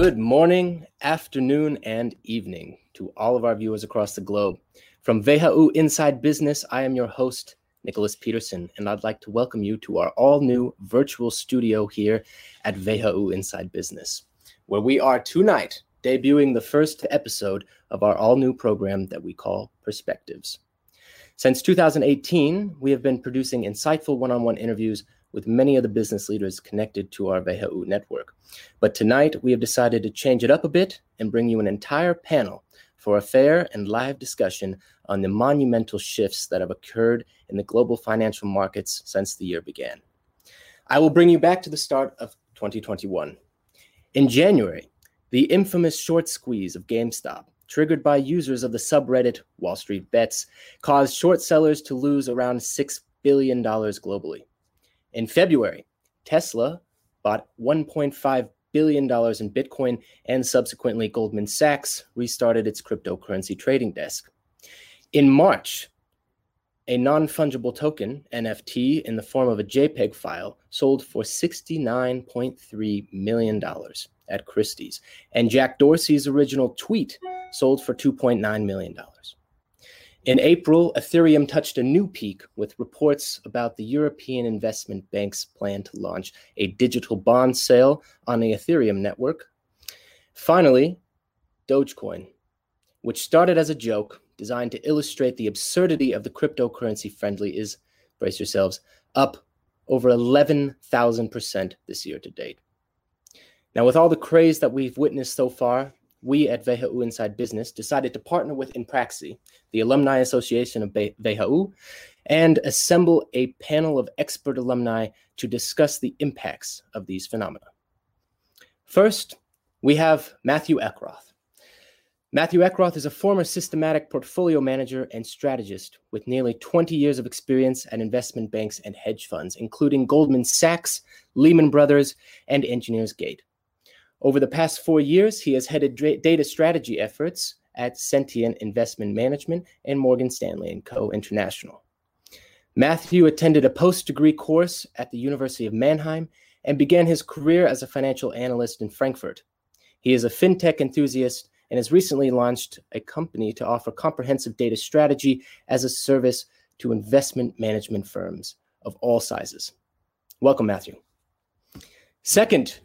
Good morning, afternoon, and evening to all of our viewers across the globe. From WHU Inside Business, I am your host, Nicholas Peterson, and I'd like to welcome you to our all new virtual studio here at WHU Inside Business, where we are tonight debuting the first episode of our all new program that we call Perspectives. Since 2018, we have been producing insightful one on one interviews with many of the business leaders connected to our WHU network. But tonight, we have decided to change it up a bit and bring you an entire panel for a fair and live discussion on the monumental shifts that have occurred in the global financial markets since the year began. I will bring you back to the start of 2021. In January, the infamous short squeeze of GameStop, triggered by users of the subreddit Wall Street Bets, caused short sellers to lose around $6 billion globally. In February, Tesla bought $1.5 billion in Bitcoin, and subsequently, Goldman Sachs restarted its cryptocurrency trading desk. In March, a non fungible token, NFT, in the form of a JPEG file, sold for $69.3 million at Christie's, and Jack Dorsey's original tweet sold for $2.9 million. In April, Ethereum touched a new peak with reports about the European Investment Bank's plan to launch a digital bond sale on the Ethereum network. Finally, Dogecoin, which started as a joke designed to illustrate the absurdity of the cryptocurrency friendly, is, brace yourselves, up over 11,000% this year to date. Now, with all the craze that we've witnessed so far, we at WHU Inside Business decided to partner with Inpraxi, the Alumni Association of WHU, and assemble a panel of expert alumni to discuss the impacts of these phenomena. First, we have Matthew Eckroth. Matthew Eckroth is a former systematic portfolio manager and strategist with nearly 20 years of experience at investment banks and hedge funds, including Goldman Sachs, Lehman Brothers, and Engineers Gate. Over the past four years, he has headed data strategy efforts at Sentient Investment Management and Morgan Stanley & Co. International. Matthew attended a post-degree course at the University of Mannheim and began his career as a financial analyst in Frankfurt. He is a fintech enthusiast and has recently launched a company to offer comprehensive data strategy as a service to investment management firms of all sizes. Welcome, Matthew. Second,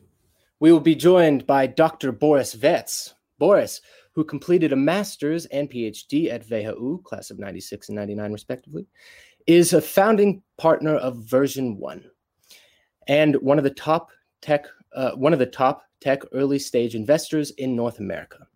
we will be joined by Dr. Boris Wertz. Boris, who completed a master's and PhD at WHU, class of 96 and 99, respectively, is a founding partner of Version One and one of the top tech, uh, one of the top tech early stage investors in North America.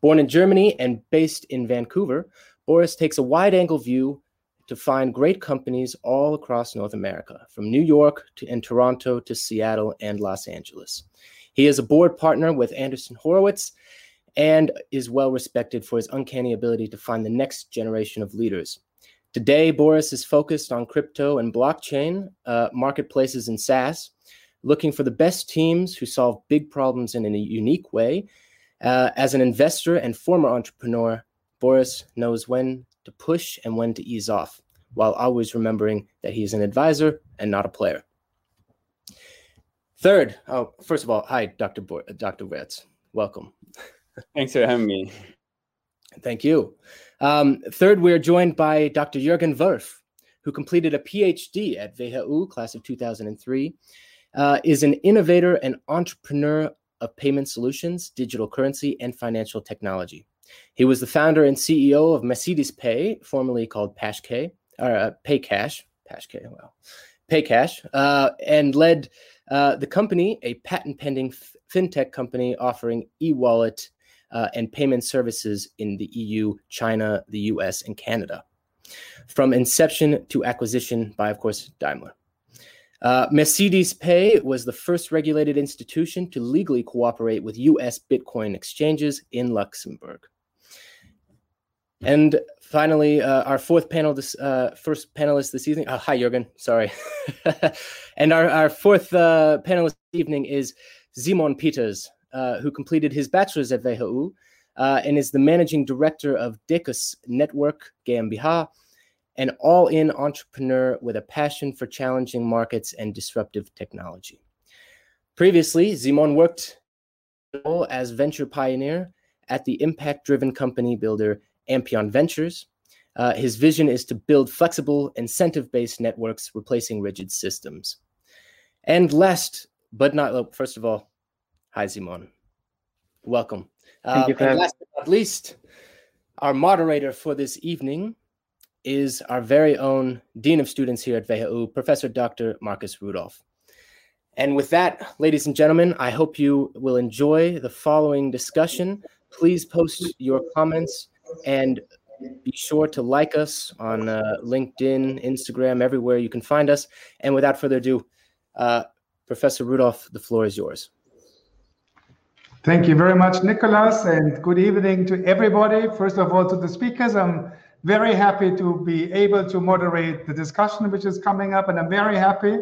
Born in Germany and based in Vancouver, Boris takes a wide angle view to find great companies all across North America, from New York to in Toronto to Seattle and Los Angeles. He is a board partner with Andreessen Horowitz and is well respected for his uncanny ability to find the next generation of leaders. Today, Boris is focused on crypto and blockchain uh, marketplaces and SaaS, looking for the best teams who solve big problems in a unique way. Uh, as an investor and former entrepreneur, Boris knows when to push and when to ease off, while always remembering that he is an advisor and not a player. Third, oh, first of all, hi, Dr. Bo- Dr. Wertz. Welcome. Thanks for having me. Thank you. Um, third, we're joined by Dr. Jürgen Wurf, who completed a PhD at WHU, class of 2003, uh, is an innovator and entrepreneur of payment solutions, digital currency, and financial technology. He was the founder and CEO of Mercedes Pay, formerly called Pashkay, or uh, PayCash, Pashkay, well, PayCash, uh, and led uh, the company, a patent pending f- fintech company offering e wallet uh, and payment services in the EU, China, the US, and Canada. From inception to acquisition by, of course, Daimler. Uh, Mercedes Pay was the first regulated institution to legally cooperate with US Bitcoin exchanges in Luxembourg. And finally, uh, our fourth panel, this uh, first panelist this evening. Oh, hi, Jürgen. Sorry. and our, our fourth uh, panelist this evening is Simon Peters, uh, who completed his bachelor's at WHU uh, and is the managing director of Decus Network GmbH, an all in entrepreneur with a passion for challenging markets and disruptive technology. Previously, Simon worked as venture pioneer at the impact driven company builder Ampion Ventures. Uh, his vision is to build flexible, incentive based networks, replacing rigid systems. And last but not first of all, hi, Simon. Welcome. Thank you, and last but not least, our moderator for this evening is our very own Dean of Students here at WHU, Professor Dr. Markus Rudolf. And with that, ladies and gentlemen, I hope you will enjoy the following discussion. Please post your comments and be sure to like us on uh, LinkedIn, Instagram, everywhere you can find us. And without further ado, uh, Professor Rudolf, the floor is yours. Thank you very much, Nicholas, and good evening to everybody. First of all, to the speakers, I'm very happy to be able to moderate the discussion which is coming up, and I'm very happy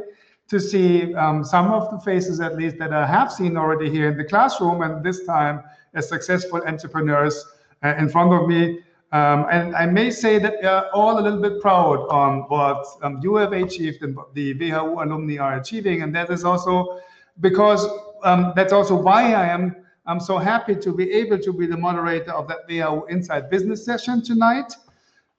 to see um, some of the faces, at least, that I have seen already here in the classroom, and this time as successful entrepreneurs in front of me. Um, and I may say that we are all a little bit proud on what um, you have achieved and what the WHU alumni are achieving. And that is also because um, that's also why I am I'm so happy to be able to be the moderator of that WHU Inside Business session tonight.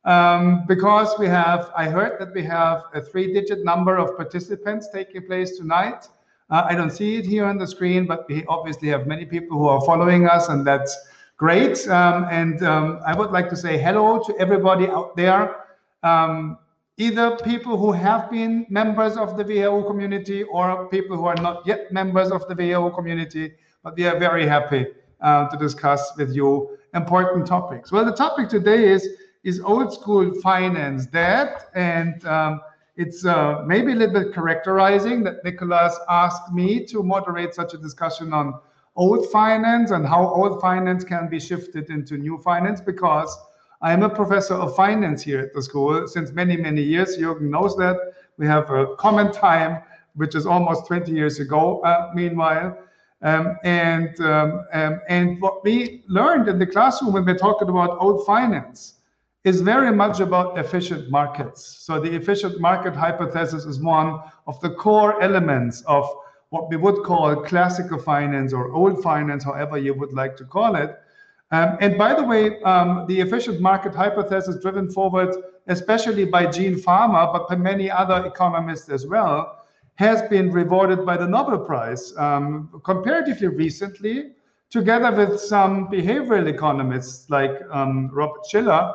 Um, because we have, I heard that we have a three digit number of participants taking place tonight. Uh, I don't see it here on the screen, but we obviously have many people who are following us, and that's great. Um, and um, I would like to say hello to everybody out there, um, either people who have been members of the WHU community or people who are not yet members of the WHU community, but we are very happy uh, to discuss with you important topics. Well, the topic today is is old school finance debt. And um, it's uh, maybe a little bit characterizing that Nicholas asked me to moderate such a discussion on old finance and how old finance can be shifted into new finance because I am a professor of finance here at the school since many, many years. Jürgen knows that. We have a common time, which is almost 20 years ago, uh, meanwhile. Um, and um, um, and what we learned in the classroom when we're talking about old finance is very much about efficient markets. So the efficient market hypothesis is one of the core elements of what we would call classical finance or old finance, however you would like to call it. Um, and by the way, um, the efficient market hypothesis driven forward, especially by Gene Fama, but by many other economists as well, has been rewarded by the Nobel Prize um, comparatively recently, together with some behavioral economists like um, Robert Shiller,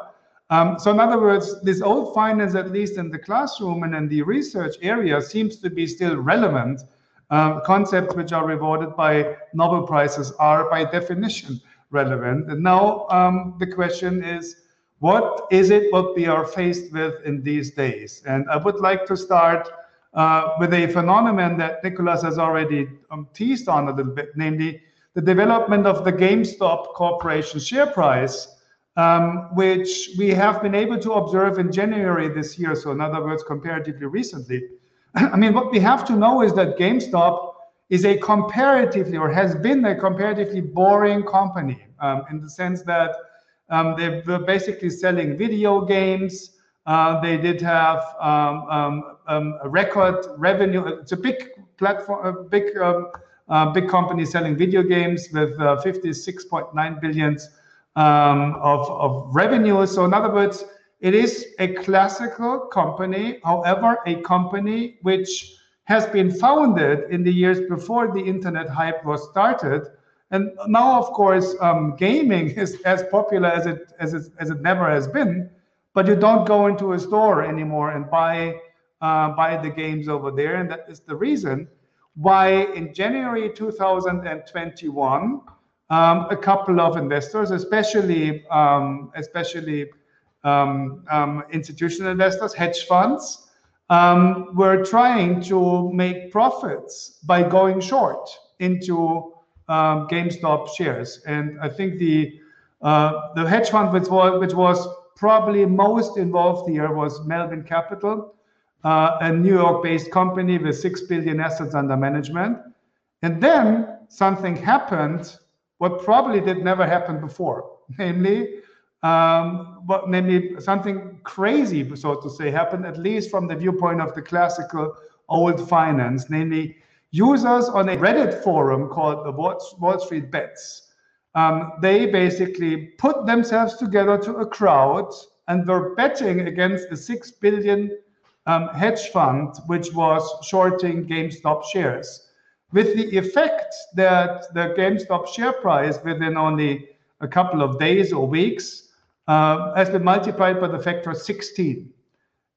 um, so in other words, this old finance, at least in the classroom and in the research area, seems to be still relevant. Um, concepts which are rewarded by Nobel Prizes are by definition relevant. And now um, the question is, what is it what we are faced with in these days? And I would like to start uh, with a phenomenon that Nicholas has already um, teased on a little bit, namely the development of the GameStop Corporation share price um, which we have been able to observe in January this year. So, in other words, comparatively recently. I mean, what we have to know is that GameStop is a comparatively or has been a comparatively boring company um, in the sense that um, they were basically selling video games. Uh, they did have um, um, um, a record revenue. It's a big platform, a big, uh, big company selling video games with uh, 56.9 billions um, of, of revenue. So in other words, it is a classical company, however, a company which has been founded in the years before the internet hype was started. And now, of course, um, gaming is as popular as it, as it as it never has been. But you don't go into a store anymore and buy uh, buy the games over there, and that is the reason why in January 2021 um, a couple of investors, especially um, especially institutional investors, hedge funds, um, were trying to make profits by going short into um, GameStop shares. And I think the uh, the hedge fund which was which was probably most involved here was Melvin Capital, uh, a New York-based company with six billion assets under management. And then something happened what probably did never happen before, namely, um, but namely something crazy, so to say, happened at least from the viewpoint of the classical old finance, namely users on a Reddit forum called the Wall Street Bets. Um, they basically put themselves together to a crowd and were betting against a six billion um, hedge fund which was shorting GameStop shares, with the effect that the GameStop share price within only a couple of days or weeks uh, has been multiplied by the factor 16.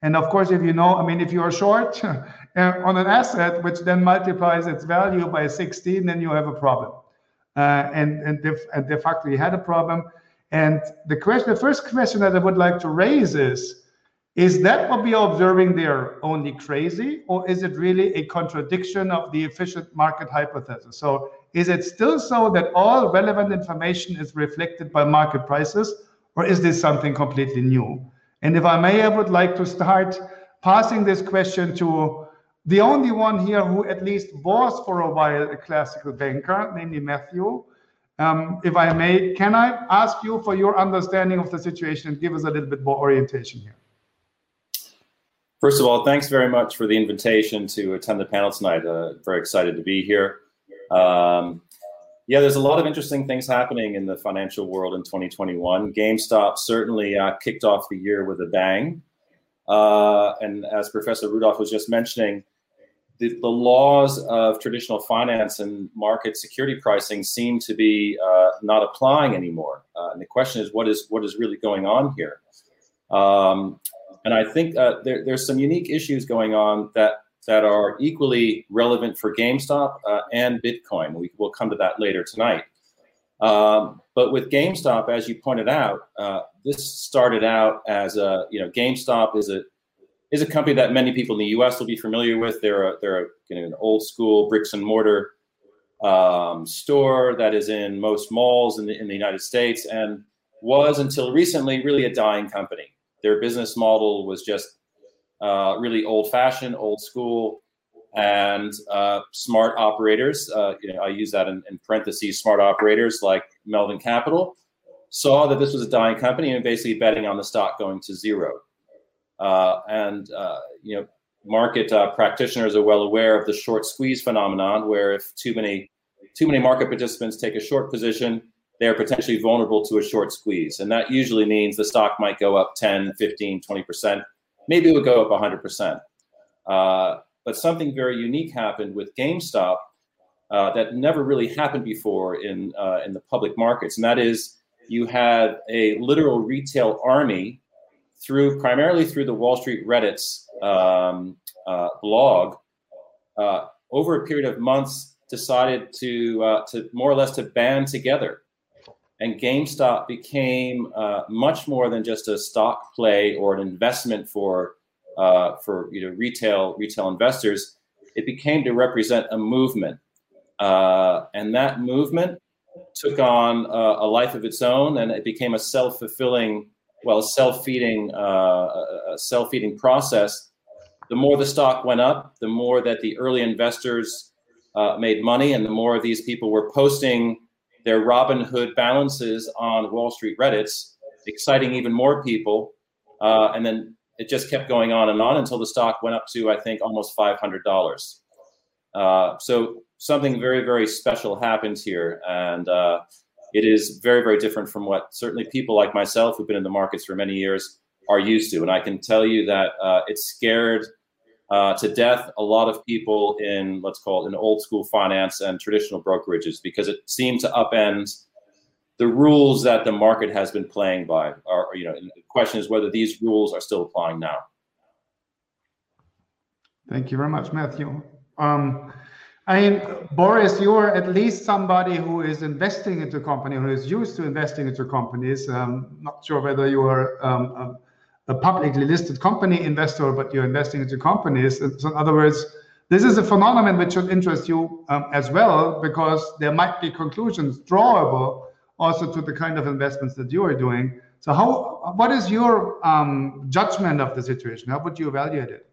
And of course, if you know, I mean, if you're short uh, on an asset which then multiplies its value by 16, then you have a problem. Uh, and and de, and de facto, you had a problem. And the question, the first question that I would like to raise is, is that what we are observing there only crazy, or is it really a contradiction of the efficient market hypothesis? So is it still so that all relevant information is reflected by market prices, or is this something completely new? And if I may, I would like to start passing this question to the only one here who at least was for a while a classical banker, namely Matthew. Um, if I may, can I ask you for your understanding of the situation and give us a little bit more orientation here? First of all, thanks very much for the invitation to attend the panel tonight. Uh, very excited to be here. Um, yeah, there's a lot of interesting things happening in the financial world in 2021. GameStop certainly uh, kicked off the year with a bang. Uh, and as Professor Rudolf was just mentioning, the, the, laws of traditional finance and market security pricing seem to be uh, not applying anymore. Uh, and the question is, what is what is really going on here? Um, and I think uh, there, there's some unique issues going on that that are equally relevant for GameStop uh, and Bitcoin. We will come to that later tonight. Um, but with GameStop, as you pointed out, uh, this started out as a you know GameStop is a is a company that many people in the U.S. will be familiar with. They're a, they're a, you know, an old school bricks and mortar um, store that is in most malls in the in the United States and was until recently really a dying company. Their business model was just uh, really old fashioned, old school, and uh, smart operators. Uh, you know, I use that in, in, parentheses. Smart operators like Melvin Capital saw that this was a dying company and basically betting on the stock going to zero. Uh, and uh, you know, market uh, practitioners are well aware of the short squeeze phenomenon, where if too many too many market participants take a short position, they are potentially vulnerable to a short squeeze. And that usually means the stock might go up 10, 15, 20%. Maybe it would go up 100%. Uh, but something very unique happened with GameStop uh, that never really happened before in, uh, in the public markets. And that is you had a literal retail army through primarily through the Wall Street Reddit's um, uh, blog uh, over a period of months decided to uh, to more or less to band together and GameStop became uh, much more than just a stock play or an investment for uh, for you know retail retail investors. It became to represent a movement, uh, and that movement took on a life of its own, and it became a self fulfilling, well, self feeding uh, self feeding process. The more the stock went up, the more that the early investors uh, made money, and the more these people were posting their Robinhood balances on Wall Street Reddits, exciting even more people. Uh, and then it just kept going on and on until the stock went up to, I think, almost $500. Uh, so something very, very special happens here. And uh, it is very, very different from what certainly people like myself who've been in the markets for many years are used to. And I can tell you that uh, it scared uh, to death a lot of people in let's call it in old school finance and traditional brokerages because it seemed to upend the rules that the market has been playing by. Or you know, the question is whether these rules are still applying now. Thank you very much, Matthew. Um, I mean, Boris, you're at least somebody who is investing into a company, who is used to investing into companies. Um, not sure whether you are um, a publicly listed company investor, but you're investing into companies. So in other words, this is a phenomenon which should interest you um, as well, because there might be conclusions drawable also to the kind of investments that you are doing. So how, what is your um, judgment of the situation? How would you evaluate it?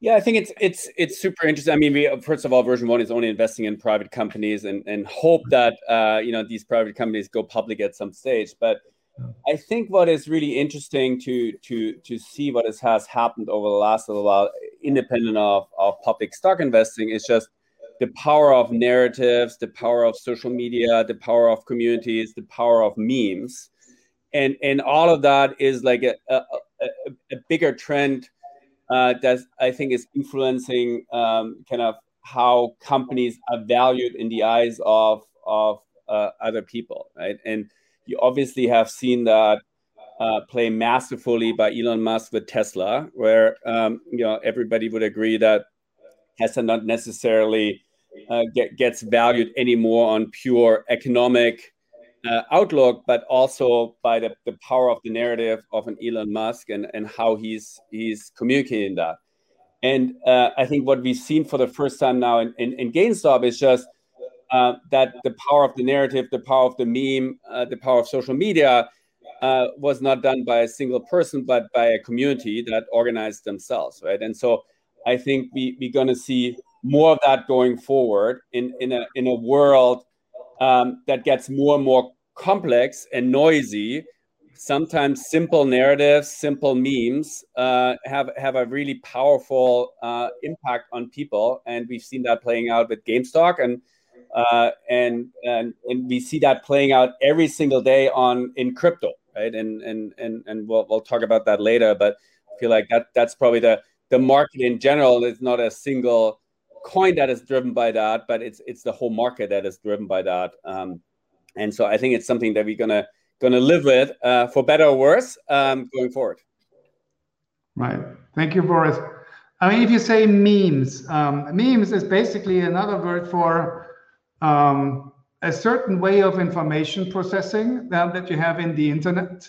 Yeah, I think it's it's it's super interesting. I mean, we first of all, version one is only investing in private companies and and hope that uh, you know these private companies go public at some stage. But I think what is really interesting to to to see what is, has happened over the last little while, independent of, of public stock investing, is just the power of narratives, the power of social media, the power of communities, the power of memes, and and all of that is like a a, a, a bigger trend uh, that I think is influencing um, kind of how companies are valued in the eyes of of uh, other people, right? And you obviously have seen that uh, play masterfully by Elon Musk with Tesla, where um, you know everybody would agree that Tesla not necessarily uh, get, gets valued anymore on pure economic uh, outlook, but also by the, the power of the narrative of an Elon Musk and, and how he's he's communicating that. And uh, I think what we've seen for the first time now in, in, in GameStop is just uh, that the power of the narrative, the power of the meme, uh, the power of social media uh, was not done by a single person, but by a community that organized themselves, right? And so I think we, we're going to see more of that going forward in, in, a, in a world um, that gets more and more complex and noisy. Sometimes simple narratives, simple memes uh, have have a really powerful uh, impact on people, and we've seen that playing out with GameStop, and uh, and and and we see that playing out every single day on in crypto, right? And and and and we'll we'll talk about that later, but I feel like that that's probably the the market in general is not a single coin that is driven by that, but it's it's the whole market that is driven by that. Um, and so I think it's something that we're gonna gonna live with uh, for better or worse um, going forward. Right. Thank you, Boris. I mean, if you say memes, um, memes is basically another word for um, a certain way of information processing that, that you have in the internet.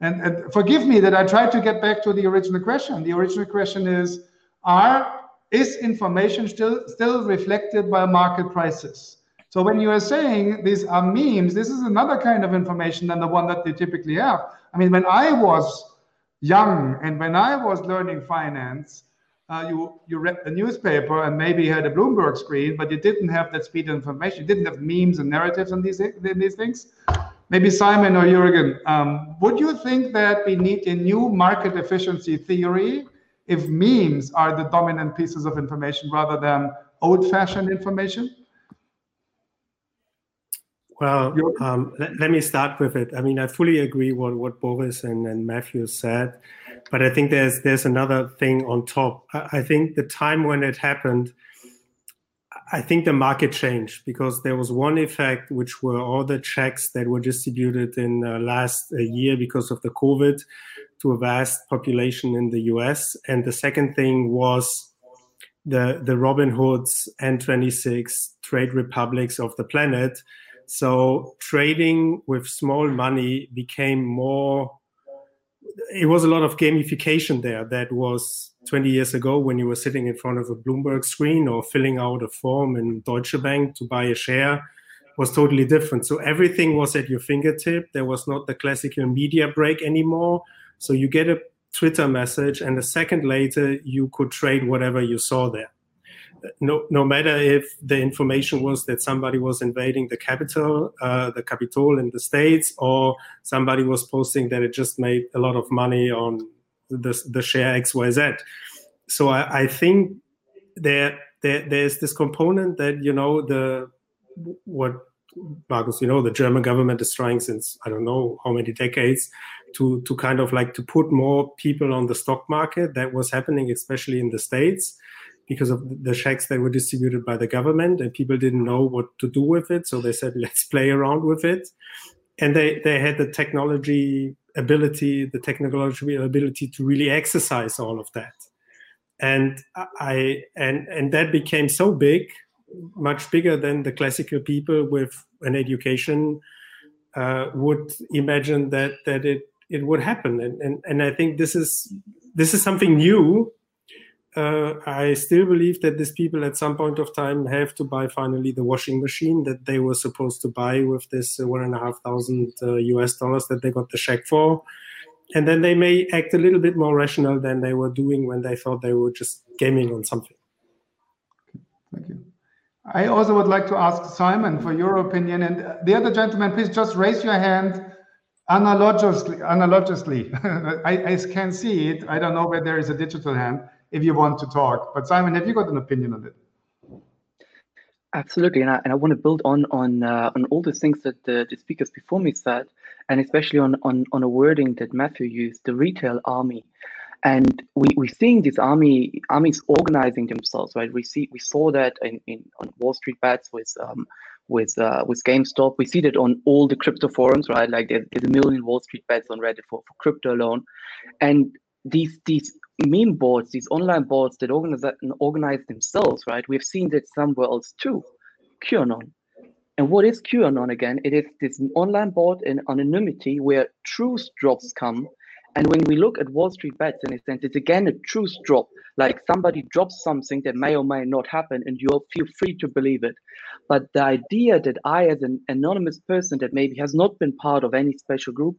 And, and, forgive me that I tried to get back to the original question. The original question is, are is information still still reflected by market prices? So when you are saying these are memes, this is another kind of information than the one that they typically have. I mean, when I was young and when I was learning finance, uh, you you read the newspaper and maybe you had a Bloomberg screen, but you didn't have that speed of information. You didn't have memes and narratives on these these things. Maybe Simon or Jürgen, um, would you think that we need a new market efficiency theory if memes are the dominant pieces of information rather than old-fashioned information? Well, um, let, let, me start with it. I mean, I fully agree what what Boris and, and Matthew said, but I think there's there's another thing on top. I, I think the time when it happened, I think the market changed because there was one effect, which were all the checks that were distributed in uh, last uh, year because of the COVID to a vast population in the US, and the second thing was the the Robinhoods and 26 Trade Republics of the planet so trading with small money became more. It was a lot of gamification there. That was 20 years ago when you were sitting in front of a Bloomberg screen or filling out a form in Deutsche Bank to buy a share was totally different. So everything was at your fingertip. There was not the classical media break anymore. So you get a Twitter message, and a second later, you could trade whatever you saw there no, no matter if the information was that somebody was invading the capital, uh, the Capitol in the States, or somebody was posting that it just made a lot of money on the, the share XYZ. So I, I think there, there, there's this component that, you know, the, what Markus, you know, the German government is trying since I don't know how many decades to to kind of like to put more people on the stock market. That was happening, especially in the states because of the checks that were distributed by the government and people didn't know what to do with it. So they said, let's play around with it. And they, they had the technology ability, the technological ability to really exercise all of that. And I and and that became so big, much bigger than the classical people with an education uh, would imagine that that it it would happen. And, and and I think this is this is something new uh, I still believe that these people at some point of time have to buy finally the washing machine that they were supposed to buy with this uh, one and a half thousand uh, US dollars that they got the check for. And then they may act a little bit more rational than they were doing when they thought they were just gaming on something. Thank you. I also would like to ask Simon for your opinion. And the other gentleman, please just raise your hand analogously. analogously. I, I can see it. I don't know where there is a digital hand if you want to talk. But Simon, have you got an opinion on it? Absolutely, and I, and I want to build on on uh, on all the things that the, the speakers before me said, and especially on, on on a wording that Matthew used, the retail army, and we we're seeing these army armies organizing themselves, right? We see we saw that in, in on Wall Street bets with um, with uh, with GameStop. We see that on all the crypto forums, right? Like there's, there's a million Wall Street bets on Reddit for, for crypto alone, and these these meme boards, these online boards that organize organize themselves, right? We've seen that somewhere else too. QAnon. And what is QAnon again? It is this online board in anonymity where truth drops come. And when we look at Wall Street bets, in a sense, it's again a truth drop. Like somebody drops something that may or may not happen, and you feel free to believe it. But the idea that I, as an anonymous person that maybe has not been part of any special group,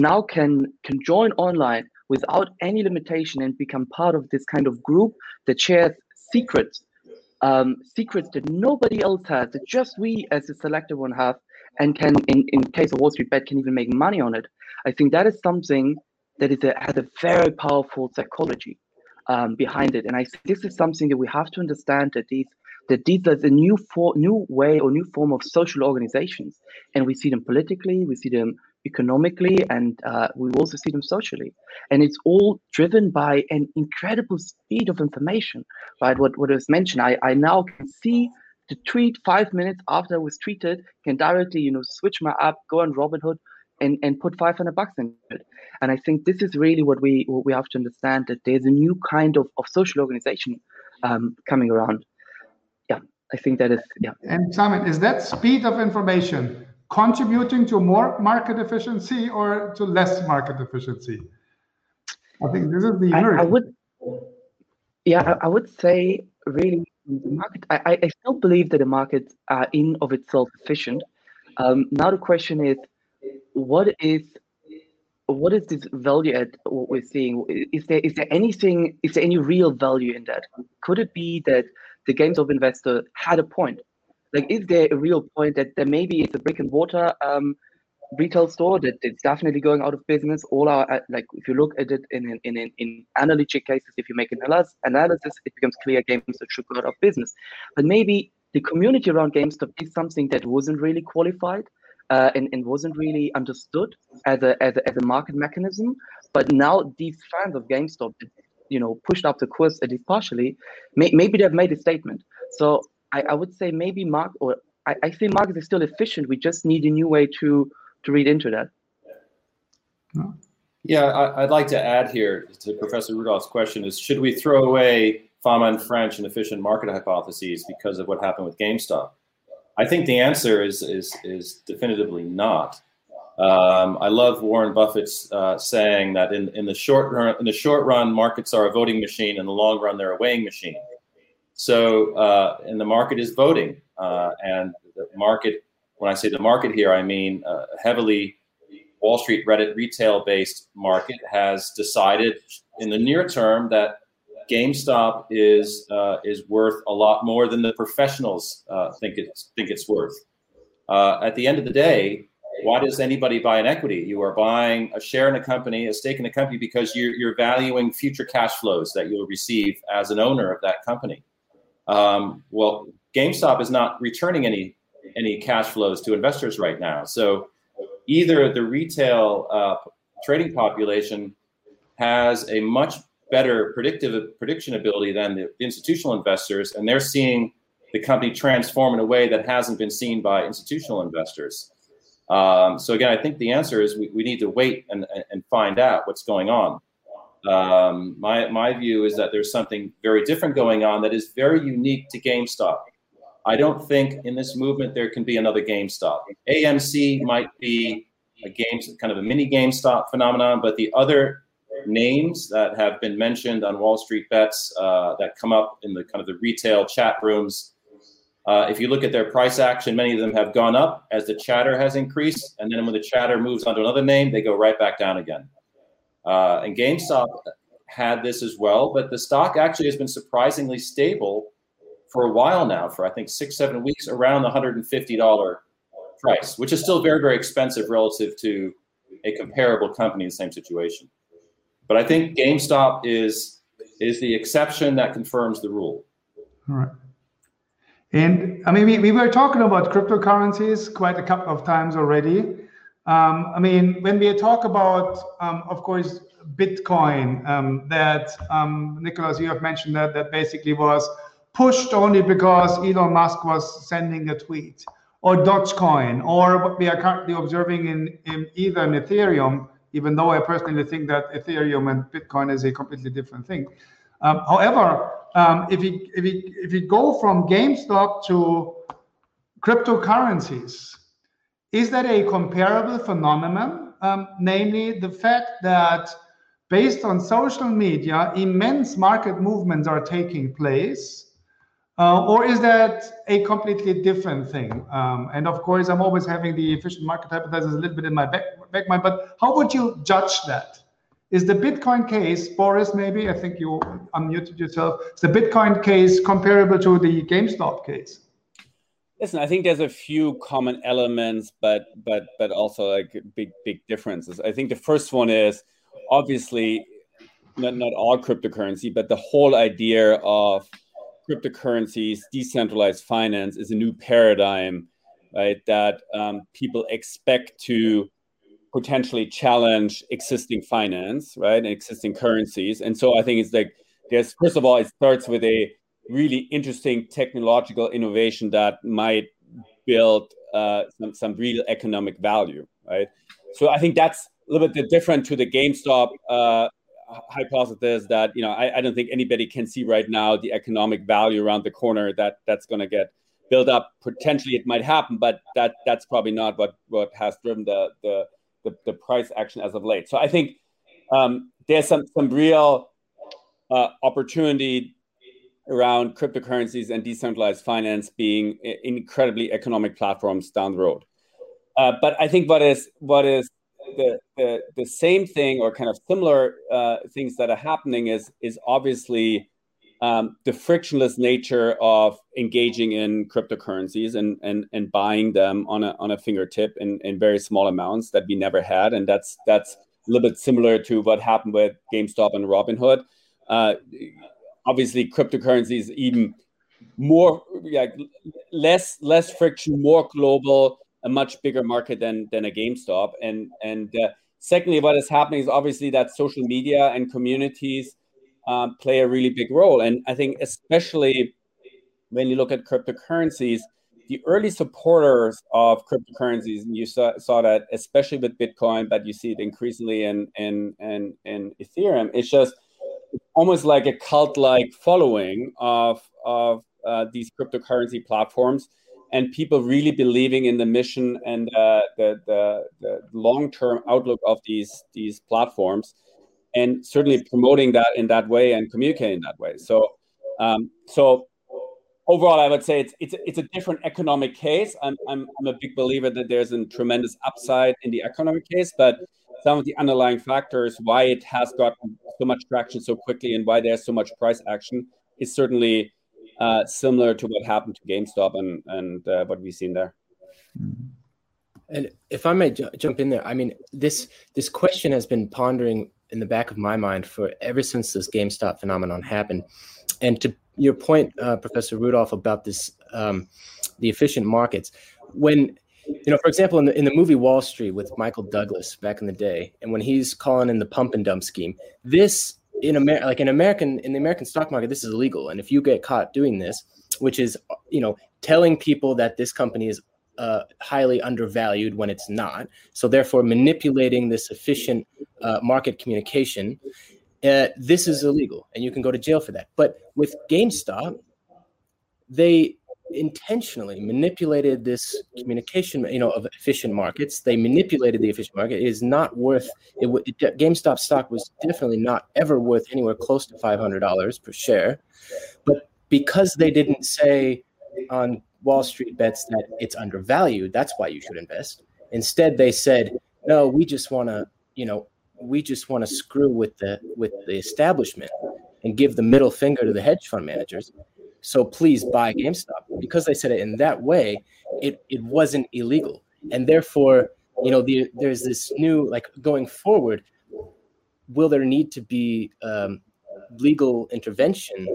now can can join online without any limitation and become part of this kind of group that shares secrets, um, secrets that nobody else has, that just we as a selected one have, and can, in, in case of Wall Street Bet, can even make money on it. I think that is something that is a, has a very powerful psychology um, behind it, and I think this is something that we have to understand that these that these are the new for, new way or new form of social organizations, and we see them politically, we see them economically, and uh, we also see them socially. And it's all driven by an incredible speed of information, right? What what was mentioned, I, I now can see the tweet five minutes after it was tweeted, can directly, you know, switch my app, go on Robinhood, and, and put 500 bucks in it. And I think this is really what we what we have to understand that there's a new kind of, of social organization um, coming around. Yeah, I think that is yeah. And Simon, is that speed of information contributing to more market efficiency or to less market efficiency? I think this is the I, I would, yeah, I, would say really the market. I, I still believe that the markets are in of itself efficient. Um, now the question is, what is what is this value at what we're seeing? Is there is there anything? Is there any real value in that? Could it be that the GameStop investor had a point? Like is there a real point that there maybe it's a brick and mortar um, retail store that it's definitely going out of business? All our uh, like if you look at it in in in, in analytic cases if you make an analysis it becomes clear games that should go out of business. But maybe the community around GameStop is something that wasn't really qualified uh, and, and wasn't really understood as a, as a as a market mechanism. But now these fans of GameStop you know pushed up the course at least partially. May, maybe they've made a statement. So I, I would say maybe Mark or I, I think market is still efficient. We just need a new way to to read into that. Yeah, I, would like to add here to Professor Rudolf's question is should we throw away Fama and French and efficient market hypotheses because of what happened with GameStop? I think the answer is is is definitively not. Um, I love Warren Buffett's uh, saying that in, in the short run, in the short run, markets are a voting machine. In the long run, they're a weighing machine. So, uh, and the market is voting. Uh, and the market, when I say the market here, I mean uh, heavily Wall Street Reddit retail based market has decided in the near term that GameStop is uh, is worth a lot more than the professionals uh, think it's think it's worth. At the end of the day, why does anybody buy an equity? You are buying a share in a company, a stake in a company, because you're, you're valuing future cash flows that you'll receive as an owner of that company. Um, well, GameStop is not returning any any cash flows to investors right now. So either the retail uh, trading population has a much better predictive prediction ability than the institutional investors, and they're seeing the company transform in a way that hasn't been seen by institutional investors. Um, so again, I think the answer is we, we need to wait and, and find out what's going on. Um, my my view is that there's something very different going on that is very unique to GameStop. I don't think in this movement there can be another GameStop. AMC might be a game, kind of a mini GameStop phenomenon, but the other names that have been mentioned on Wall Street bets uh, that come up in the kind of the retail chat rooms. Uh, if you look at their price action, many of them have gone up as the chatter has increased, and then when the chatter moves on to another name, they go right back down again. Uh, and GameStop had this as well, but the stock actually has been surprisingly stable for a while now, for I think six, seven weeks, around the $150 price, which is still very, very expensive relative to a comparable company in the same situation. But I think GameStop is is the exception that confirms the rule. All right. And I mean, we, we were talking about cryptocurrencies quite a couple of times already. Um, I mean, when we talk about, um, of course, Bitcoin, um, that um, Nicholas, you have mentioned that that basically was pushed only because Elon Musk was sending a tweet, or Dogecoin, or what we are currently observing in, in either in Ethereum, even though I personally think that Ethereum and Bitcoin is a completely different thing. Um, however, um, if you if you if you go from GameStop to cryptocurrencies, is that a comparable phenomenon? Um, namely, the fact that based on social media, immense market movements are taking place. Uh, or is that a completely different thing? Um, and of course, I'm always having the efficient market hypothesis a little bit in my back, back mind, but how would you judge that? Is the Bitcoin case, Boris, maybe, I think you unmuted yourself, is the Bitcoin case comparable to the GameStop case? Listen, I think there's a few common elements, but but but also like big big differences. I think the first one is obviously not not all cryptocurrency, but the whole idea of cryptocurrencies, decentralized finance is a new paradigm, right? That um, people expect to potentially challenge existing finance, right, and existing currencies. And so I think it's like there's first of all, it starts with a really interesting technological innovation that might build uh, some some real economic value, right? So I think that's a little bit different to the GameStop uh, hypothesis that you know I, I don't think anybody can see right now the economic value around the corner that that's going to get built up. Potentially, it might happen, but that that's probably not what what has driven the the the, the price action as of late. So I think um, there's some some real uh, opportunity around cryptocurrencies and decentralized finance being incredibly economic platforms down the road. Uh, but I think what is what is the, the, the same thing or kind of similar uh, things that are happening is is obviously um, the frictionless nature of engaging in cryptocurrencies and, and, and buying them on a, on a fingertip in, in very small amounts that we never had. And that's, that's a little bit similar to what happened with GameStop and Robinhood. Uh, obviously, cryptocurrencies even more, like less, less friction, more global, a much bigger market than, than a GameStop. And, and uh, secondly, what is happening is obviously that social media and communities um, play a really big role. And I think, especially when you look at cryptocurrencies, the early supporters of cryptocurrencies, and you saw, saw that especially with Bitcoin, but you see it increasingly in in in, in Ethereum. It's just almost like a cult-like following of of uh, these cryptocurrency platforms, and people really believing in the mission and uh, the the, the long-term outlook of these these platforms and certainly promoting that in that way and communicating that way. So, um, so overall, I would say it's it's it's a different economic case. I'm, I'm I'm a big believer that there's a tremendous upside in the economic case, but some of the underlying factors why it has got so much traction so quickly and why there's so much price action is certainly uh, similar to what happened to GameStop and and uh, what we've seen there. And if I may jump in there, I mean this this question has been pondering in the back of my mind for ever since this GameStop phenomenon happened. And to your point, uh, Professor Rudolf, about this, um, the efficient markets, when you know, for example, in the in the movie Wall Street with Michael Douglas back in the day, and when he's calling in the pump and dump scheme, this in America, like in American in the American stock market, this is illegal. And if you get caught doing this, which is you know telling people that this company is uh, highly undervalued when it's not. So therefore, manipulating this efficient uh, market communication, uh, this is illegal, and you can go to jail for that. But with GameStop, they intentionally manipulated this mm-hmm. communication, you know, of efficient markets. They manipulated the efficient market. It is not worth it. it GameStop stock was definitely not ever worth anywhere close to five hundred dollars per share, but because they didn't say on Wall Street bets that it's undervalued. That's why you should invest. Instead, they said, no, we just want to, you know, we just want to screw with the with the establishment and give the middle finger to the hedge fund managers. So please buy GameStop because they said it in that way. It it wasn't illegal, and therefore, you know, the, there's this new like going forward. Will there need to be um, legal intervention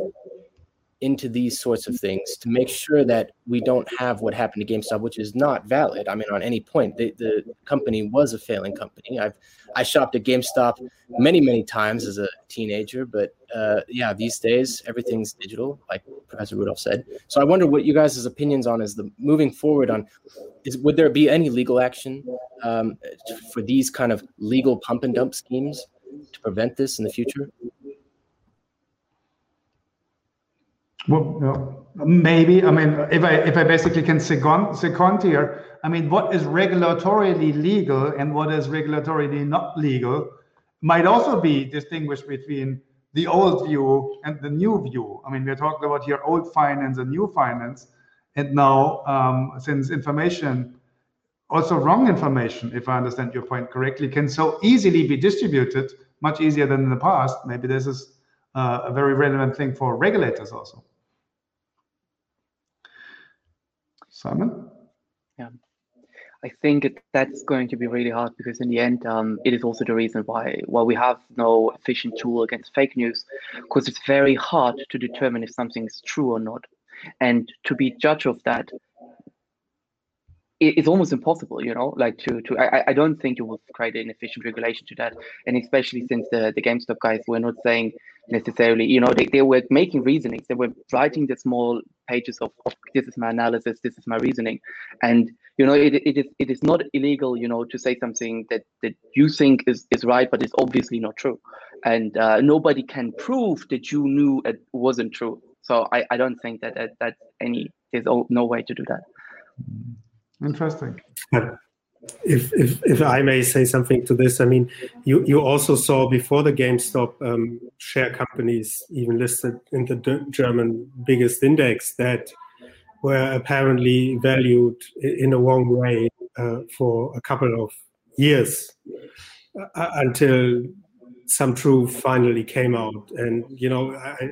into these sorts of things to make sure that we don't have what happened to GameStop, which is not valid. I mean, on any point, the, the company was a failing company. I've I shopped at GameStop many many times as a teenager, but uh, yeah, these days everything's digital, like Professor Rudolf said. So I wonder what you guys' opinions on is the moving forward on is would there be any legal action um, for these kind of legal pump and dump schemes to prevent this in the future? Well, maybe. I mean, if I if I basically can second second here, I mean, what is regulatorily legal and what is regulatorily not legal might also be distinguished between the old view and the new view. I mean, we're talking about here old finance and new finance, and now um, since information, also wrong information, if I understand your point correctly, can so easily be distributed, much easier than in the past. Maybe this is uh, a very relevant thing for regulators also. Simon? Yeah. I think that's going to be really hard because in the end, um, it is also the reason why why we have no efficient tool against fake news, because it's very hard to determine if something is true or not, and to be judge of that it's almost impossible, you know, like to to I, I don't think you will create an efficient regulation to that. And especially since the, the GameStop guys were not saying necessarily, you know, they, they were making reasonings. They were writing the small pages of, of this is my analysis, this is my reasoning. And you know, it, it is it is not illegal, you know, to say something that, that you think is, is right, but it's obviously not true. And uh, nobody can prove that you knew it wasn't true. So I, I don't think that, that that's any there's no way to do that. Interesting. If, if, if I may say something to this, I mean, you, you also saw before the GameStop um, share companies, even listed in the German biggest index, that were apparently valued in a wrong way uh, for a couple of years uh, until some truth finally came out. And you know I,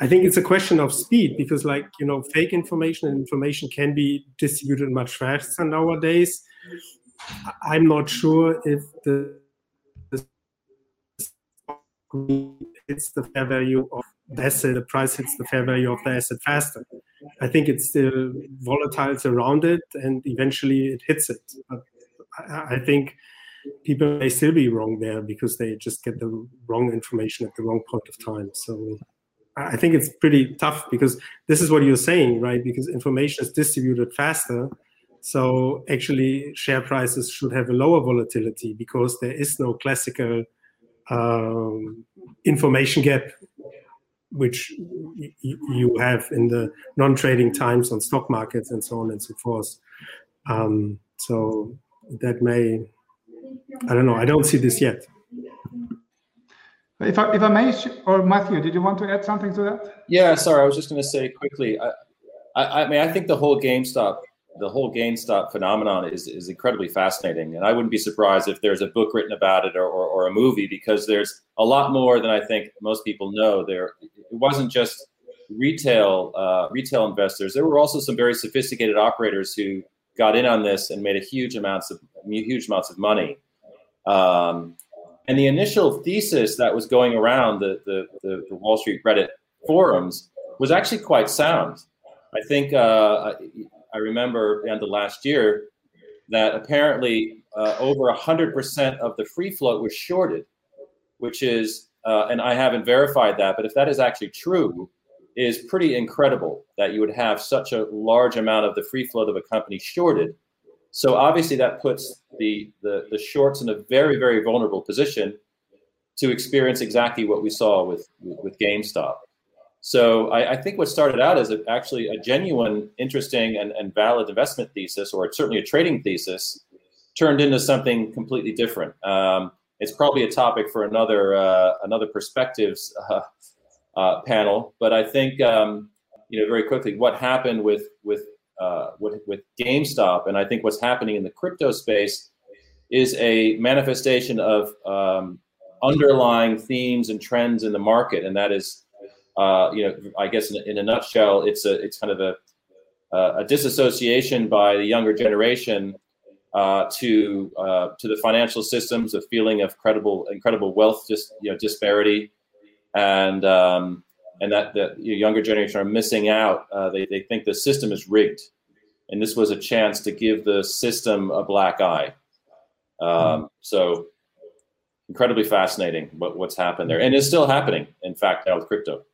I think it's a question of speed because like you know fake information and information can be distributed much faster nowadays. I'm not sure if the, the it's the fair value of the asset the price hits the fair value of the asset faster. I think it's still volatile around it and eventually it hits it. But I, I think people may still be wrong there because they just get the wrong information at the wrong point of time. So I think it's pretty tough because this is what you're saying, right? Because information is distributed faster. So actually, share prices should have a lower volatility because there is no classical um, information gap, which y- you have in the non-trading times on stock markets and so on and so forth. Um, so that may I don't know. I don't see this yet. If I, if I may, or Matthew, did you want to add something to that? Yeah, sorry. I was just going to say quickly. I, I, I mean, I think the whole GameStop, the whole GameStop phenomenon is is incredibly fascinating, and I wouldn't be surprised if there's a book written about it or, or, or a movie because there's a lot more than I think most people know. There, it wasn't just retail uh, retail investors. There were also some very sophisticated operators who got in on this and made a huge amounts of huge amounts of money. Um, and the initial thesis that was going around the, the, the, the, Wall Street Reddit forums was actually quite sound. I think uh, I, remember end of last year that apparently uh, over 100% of the free float was shorted, which is, uh, and I haven't verified that, but if that is actually true, is pretty incredible that you would have such a large amount of the free float of a company shorted. So obviously that puts the, the, the shorts in a very, very vulnerable position to experience exactly what we saw with, with GameStop. So I, I think what started out as a, actually a genuine, interesting, and, and valid investment thesis, or certainly a trading thesis, turned into something completely different. Um, it's probably a topic for another uh, another perspectives uh, uh, panel. But I think um, you know very quickly what happened with with uh, with with GameStop, and I think what's happening in the crypto space is a manifestation of um, underlying themes and trends in the market, and that is. Uh, you know, I guess in, in, a nutshell, it's a it's kind of a a disassociation by the younger generation uh, to uh, to the financial systems, a feeling of credible incredible wealth, just you know disparity, and um, and that the younger generation are missing out. Uh, they, they think the system is rigged. And this was a chance to give the system a black eye. Um, so incredibly fascinating what, what's happened there. And it's still happening, in fact, now with crypto.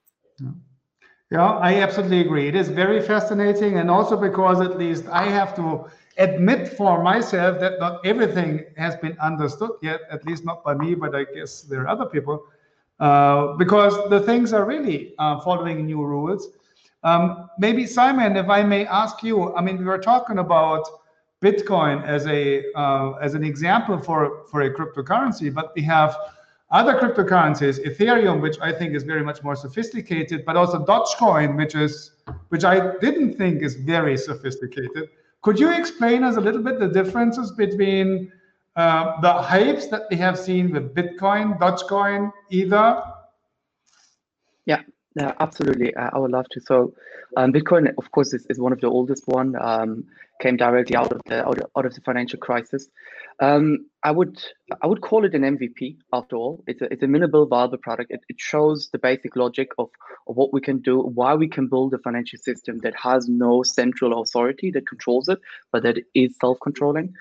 Yeah, I absolutely agree. It is very fascinating. And also because at least I have to admit for myself that not everything has been understood yet, at least not by me, but I guess there are other people, uh, because the things are really uh, following new rules. Um, maybe Simon, if I may ask you, I mean, we were talking about Bitcoin as a uh, as an example for for a cryptocurrency, but we have other cryptocurrencies, Ethereum, which I think is very much more sophisticated, but also Dogecoin, which is which I didn't think is very sophisticated. Could you explain us a little bit the differences between uh, the hypes that we have seen with Bitcoin, Dogecoin, Ether? Yeah, yeah, absolutely. Uh, I would love to. So, um, Bitcoin, of course, is, is one of the oldest one. Um, came directly out of the out of, out of the financial crisis. Um, I would I would call it an MVP. After all, it's a it's a minimal viable product. It, it shows the basic logic of, of what we can do, why we can build a financial system that has no central authority that controls it, but that is self-controlling.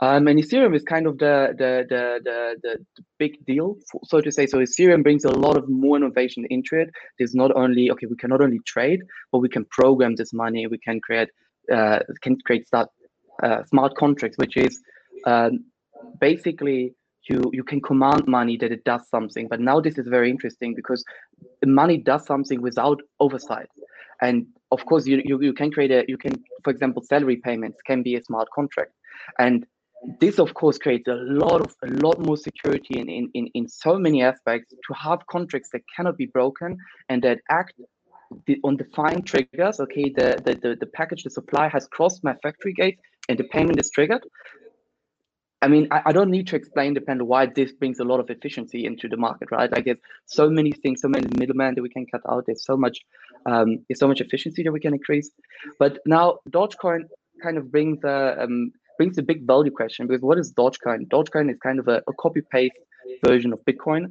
Um, and Ethereum is kind of the the the the, the, the big deal, so to say. So Ethereum brings a lot of more innovation into it. There's not only okay, we can not only trade, but we can program this money. We can create uh, can create start, uh, smart contracts, which is um, basically you you can command money that it does something. But now this is very interesting because the money does something without oversight. And of course, you, you, you can create a you can, for example, salary payments can be a smart contract, and this of course creates a lot of a lot more security in, in, in, in so many aspects to have contracts that cannot be broken and that act the, on defined triggers okay the, the the the package the supply has crossed my factory gate and the payment is triggered I mean, I, I, don't need to explain depend why this brings a lot of efficiency into the market, right? Like there's so many things, so many middlemen that we can cut out. There's so much, um, there's so much efficiency that we can increase. But now Dogecoin kind of brings a um, brings a big value question because what is Dogecoin? Dogecoin is kind of a, a copy paste version of Bitcoin.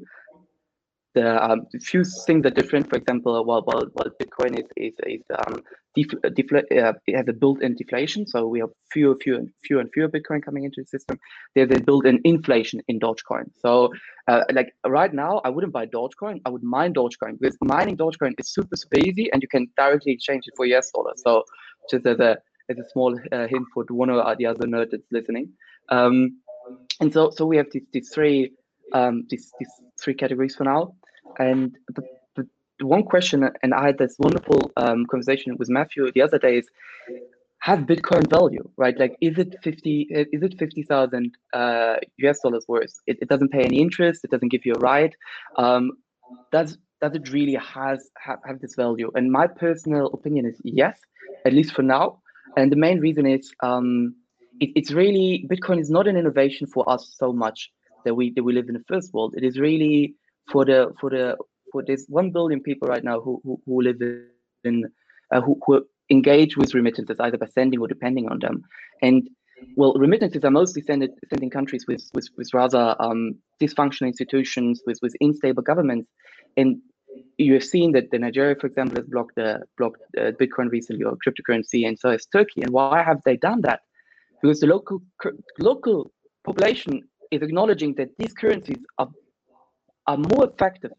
The um, few things that are different. For example, while while, while Bitcoin is is, is um, def- defl- uh, it has a built-in deflation, so we have fewer, fewer, and fewer and fewer Bitcoin coming into the system. There's a built-in inflation in Dogecoin. So, uh, like right now, I wouldn't buy Dogecoin. I would mine Dogecoin because mining Dogecoin is super super easy, and you can directly exchange it for US dollars. So, just as a as a small uh, hint for one or the other nerd that's listening. Um, and so, so we have these, these three um, these, these three categories for now. And the, the, one question, and I had this wonderful um, conversation with Matthew the other day is, has Bitcoin value, right? Like, is it fifty? Is it fifty thousand uh, US dollars worth? It, it, doesn't pay any interest. It doesn't give you a ride. Um, does does it really has have, have this value? And my personal opinion is yes, at least for now. And the main reason is um, it, it's really Bitcoin is not an innovation for us so much that we that we live in the first world. It is really for the for the for this one billion people right now who who, who live in uh, who, who engage with remittances either by sending or depending on them. And well, remittances are mostly sent in countries with with, with rather um, dysfunctional institutions, with with unstable governments, and you have seen that the Nigeria, for example, has blocked the blocked uh, Bitcoin recently or cryptocurrency, and so has Turkey. And why have they done that? Because the local local population is acknowledging that these currencies are are more effective,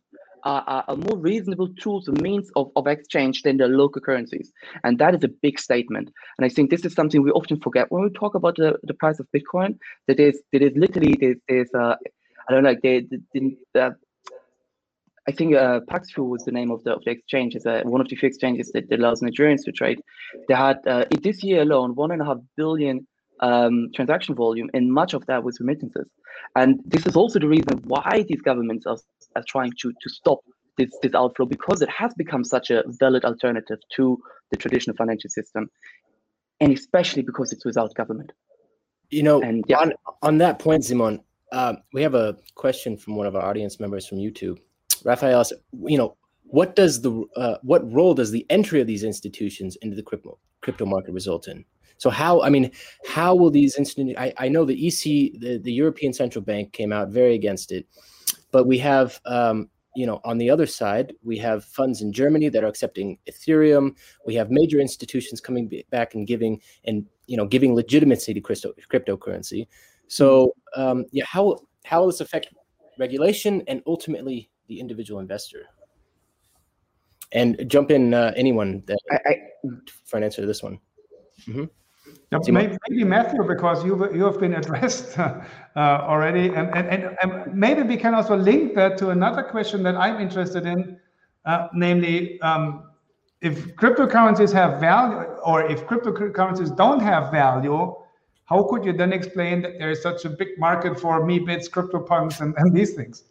are, are more reasonable tools and means of, of exchange than the local currencies. And that is a big statement. And I think this is something we often forget when we talk about the, the price of Bitcoin. That is that is literally there's, there's uh, I don't know, like I think uh, Paxful was the name of the, of the exchange. It's uh, one of the few exchanges that, allows Nigerians to trade. They had uh, this year alone one and a half billion um, transaction volume, and much of that was remittances. And this is also the reason why these governments are, are trying to to stop this this outflow because it has become such a valid alternative to the traditional financial system, and especially because it's without government. You know, and, yeah. on on that point, Simon, uh, we have a question from one of our audience members from YouTube. Raphael, you know, what does the uh, what role does the entry of these institutions into the crypto crypto market result in? So how I mean, how will these institutions? I, I know the EC, the, the European Central Bank came out very against it, but we have um, you know, on the other side, we have funds in Germany that are accepting Ethereum. We have major institutions coming back and giving and you know giving legitimacy to crypto, cryptocurrency. So um, yeah, how how will this affect regulation and ultimately the individual investor? And jump in, uh, anyone that I, I, for an answer to this one. Mm-hmm. maybe, maybe, Matthew, because you you have been addressed uh, already, and, and, and, and, maybe we can also link that to another question that I'm interested in, uh, namely, um, if cryptocurrencies have value, or if cryptocurrencies don't have value, how could you then explain that there is such a big market for Meebits, CryptoPunks, and, and these things?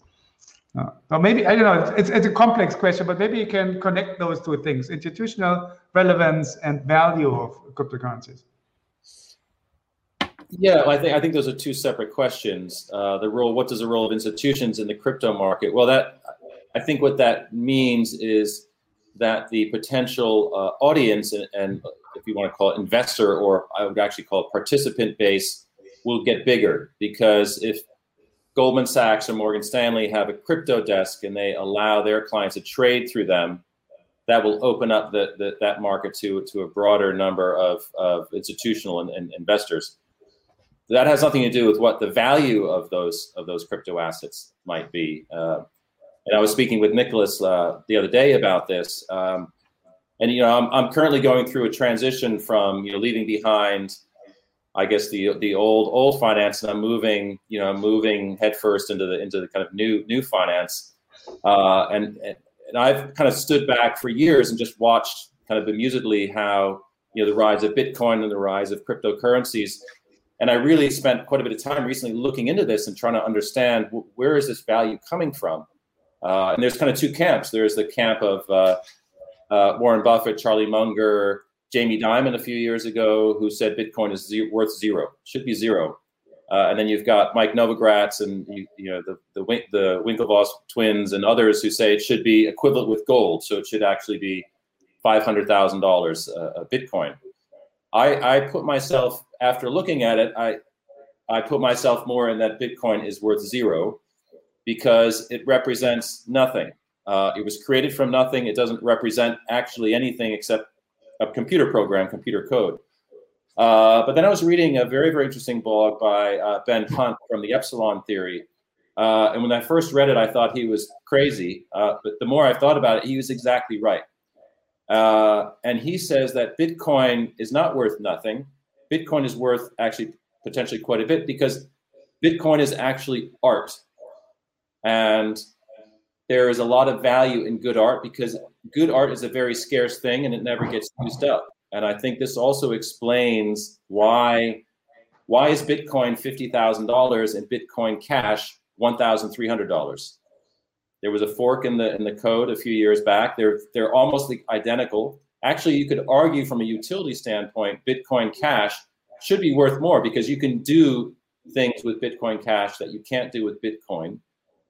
Uh, so maybe I don't know. It's, it's a complex question, but maybe you can connect those two things: institutional relevance and value of cryptocurrencies. Yeah, I think I think those are two separate questions. Uh, the role, what does the role of institutions in the crypto market? Well, that I think what that means is that the potential uh, audience and, and, if you want to call it investor, or I would actually call it participant base, will get bigger because if Goldman Sachs or Morgan Stanley have a crypto desk and they allow their clients to trade through them, that will open up the, the that market to to a broader number of, of institutional and, and, investors. That has nothing to do with what the value of those of those crypto assets might be. Uh, and I was speaking with Nicholas uh, the other day about this. Um, and you know, I'm, I'm currently going through a transition from you know leaving behind I guess the the old old finance, and I'm moving, you know, moving headfirst into the into the kind of new new finance, uh, and and I've kind of stood back for years and just watched kind of bemusedly how you know the rise of Bitcoin and the rise of cryptocurrencies, and I really spent quite a bit of time recently looking into this and trying to understand where is this value coming from, uh, and there's kind of two camps. There's the camp of uh, uh Warren Buffett, Charlie Munger, Jamie Dimon a few years ago who said Bitcoin is worth zero, should be zero. Uh, and then you've got Mike Novogratz and you, you know the the, the Winklevoss twins and others who say it should be equivalent with gold, so it should actually be five hundred thousand dollars a Bitcoin. I, I put myself after looking at it, I I put myself more in that Bitcoin is worth zero because it represents nothing. Uh, it was created from nothing. It doesn't represent actually anything except a computer program, computer code. Uh, but then I was reading a very, very interesting blog by uh, Ben Hunt from the Epsilon Theory. Uh, and when I first read it, I thought he was crazy. Uh, but the more I thought about it, he was exactly right. Uh, and he says that Bitcoin is not worth nothing. Bitcoin is worth actually potentially quite a bit because Bitcoin is actually art. And there is a lot of value in good art because good art is a very scarce thing and it never gets used up. And I think this also explains why why is Bitcoin fifty thousand dollars and Bitcoin Cash one thousand three hundred dollars? There was a fork in the in the code a few years back. They're they're almost identical. Actually, you could argue from a utility standpoint, Bitcoin Cash should be worth more because you can do things with Bitcoin Cash that you can't do with Bitcoin.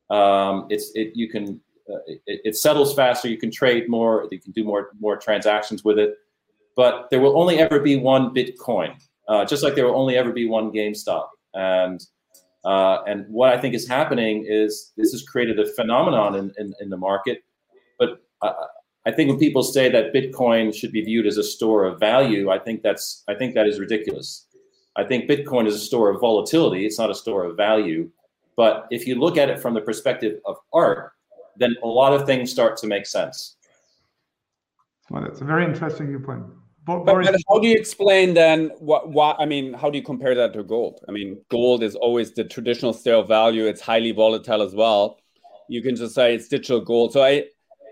Um, it's it you can uh, it, it, settles faster. You can trade more. You can do more more transactions with it. But there will only ever be one Bitcoin, uh, just like there will only ever be one GameStop. And uh, and what I think is happening is this has created a phenomenon in, in, in the market. But uh, I think when people say that Bitcoin should be viewed as a store of value, I think that's I think that is ridiculous. I think Bitcoin is a store of volatility. It's not a store of value. But if you look at it from the perspective of art, then a lot of things start to make sense. Well, that's a very interesting viewpoint. But, but, how do you explain then what, what I mean? How do you compare that to gold? I mean, gold is always the traditional store of value. It's highly volatile as well. You can just say it's digital gold. So I,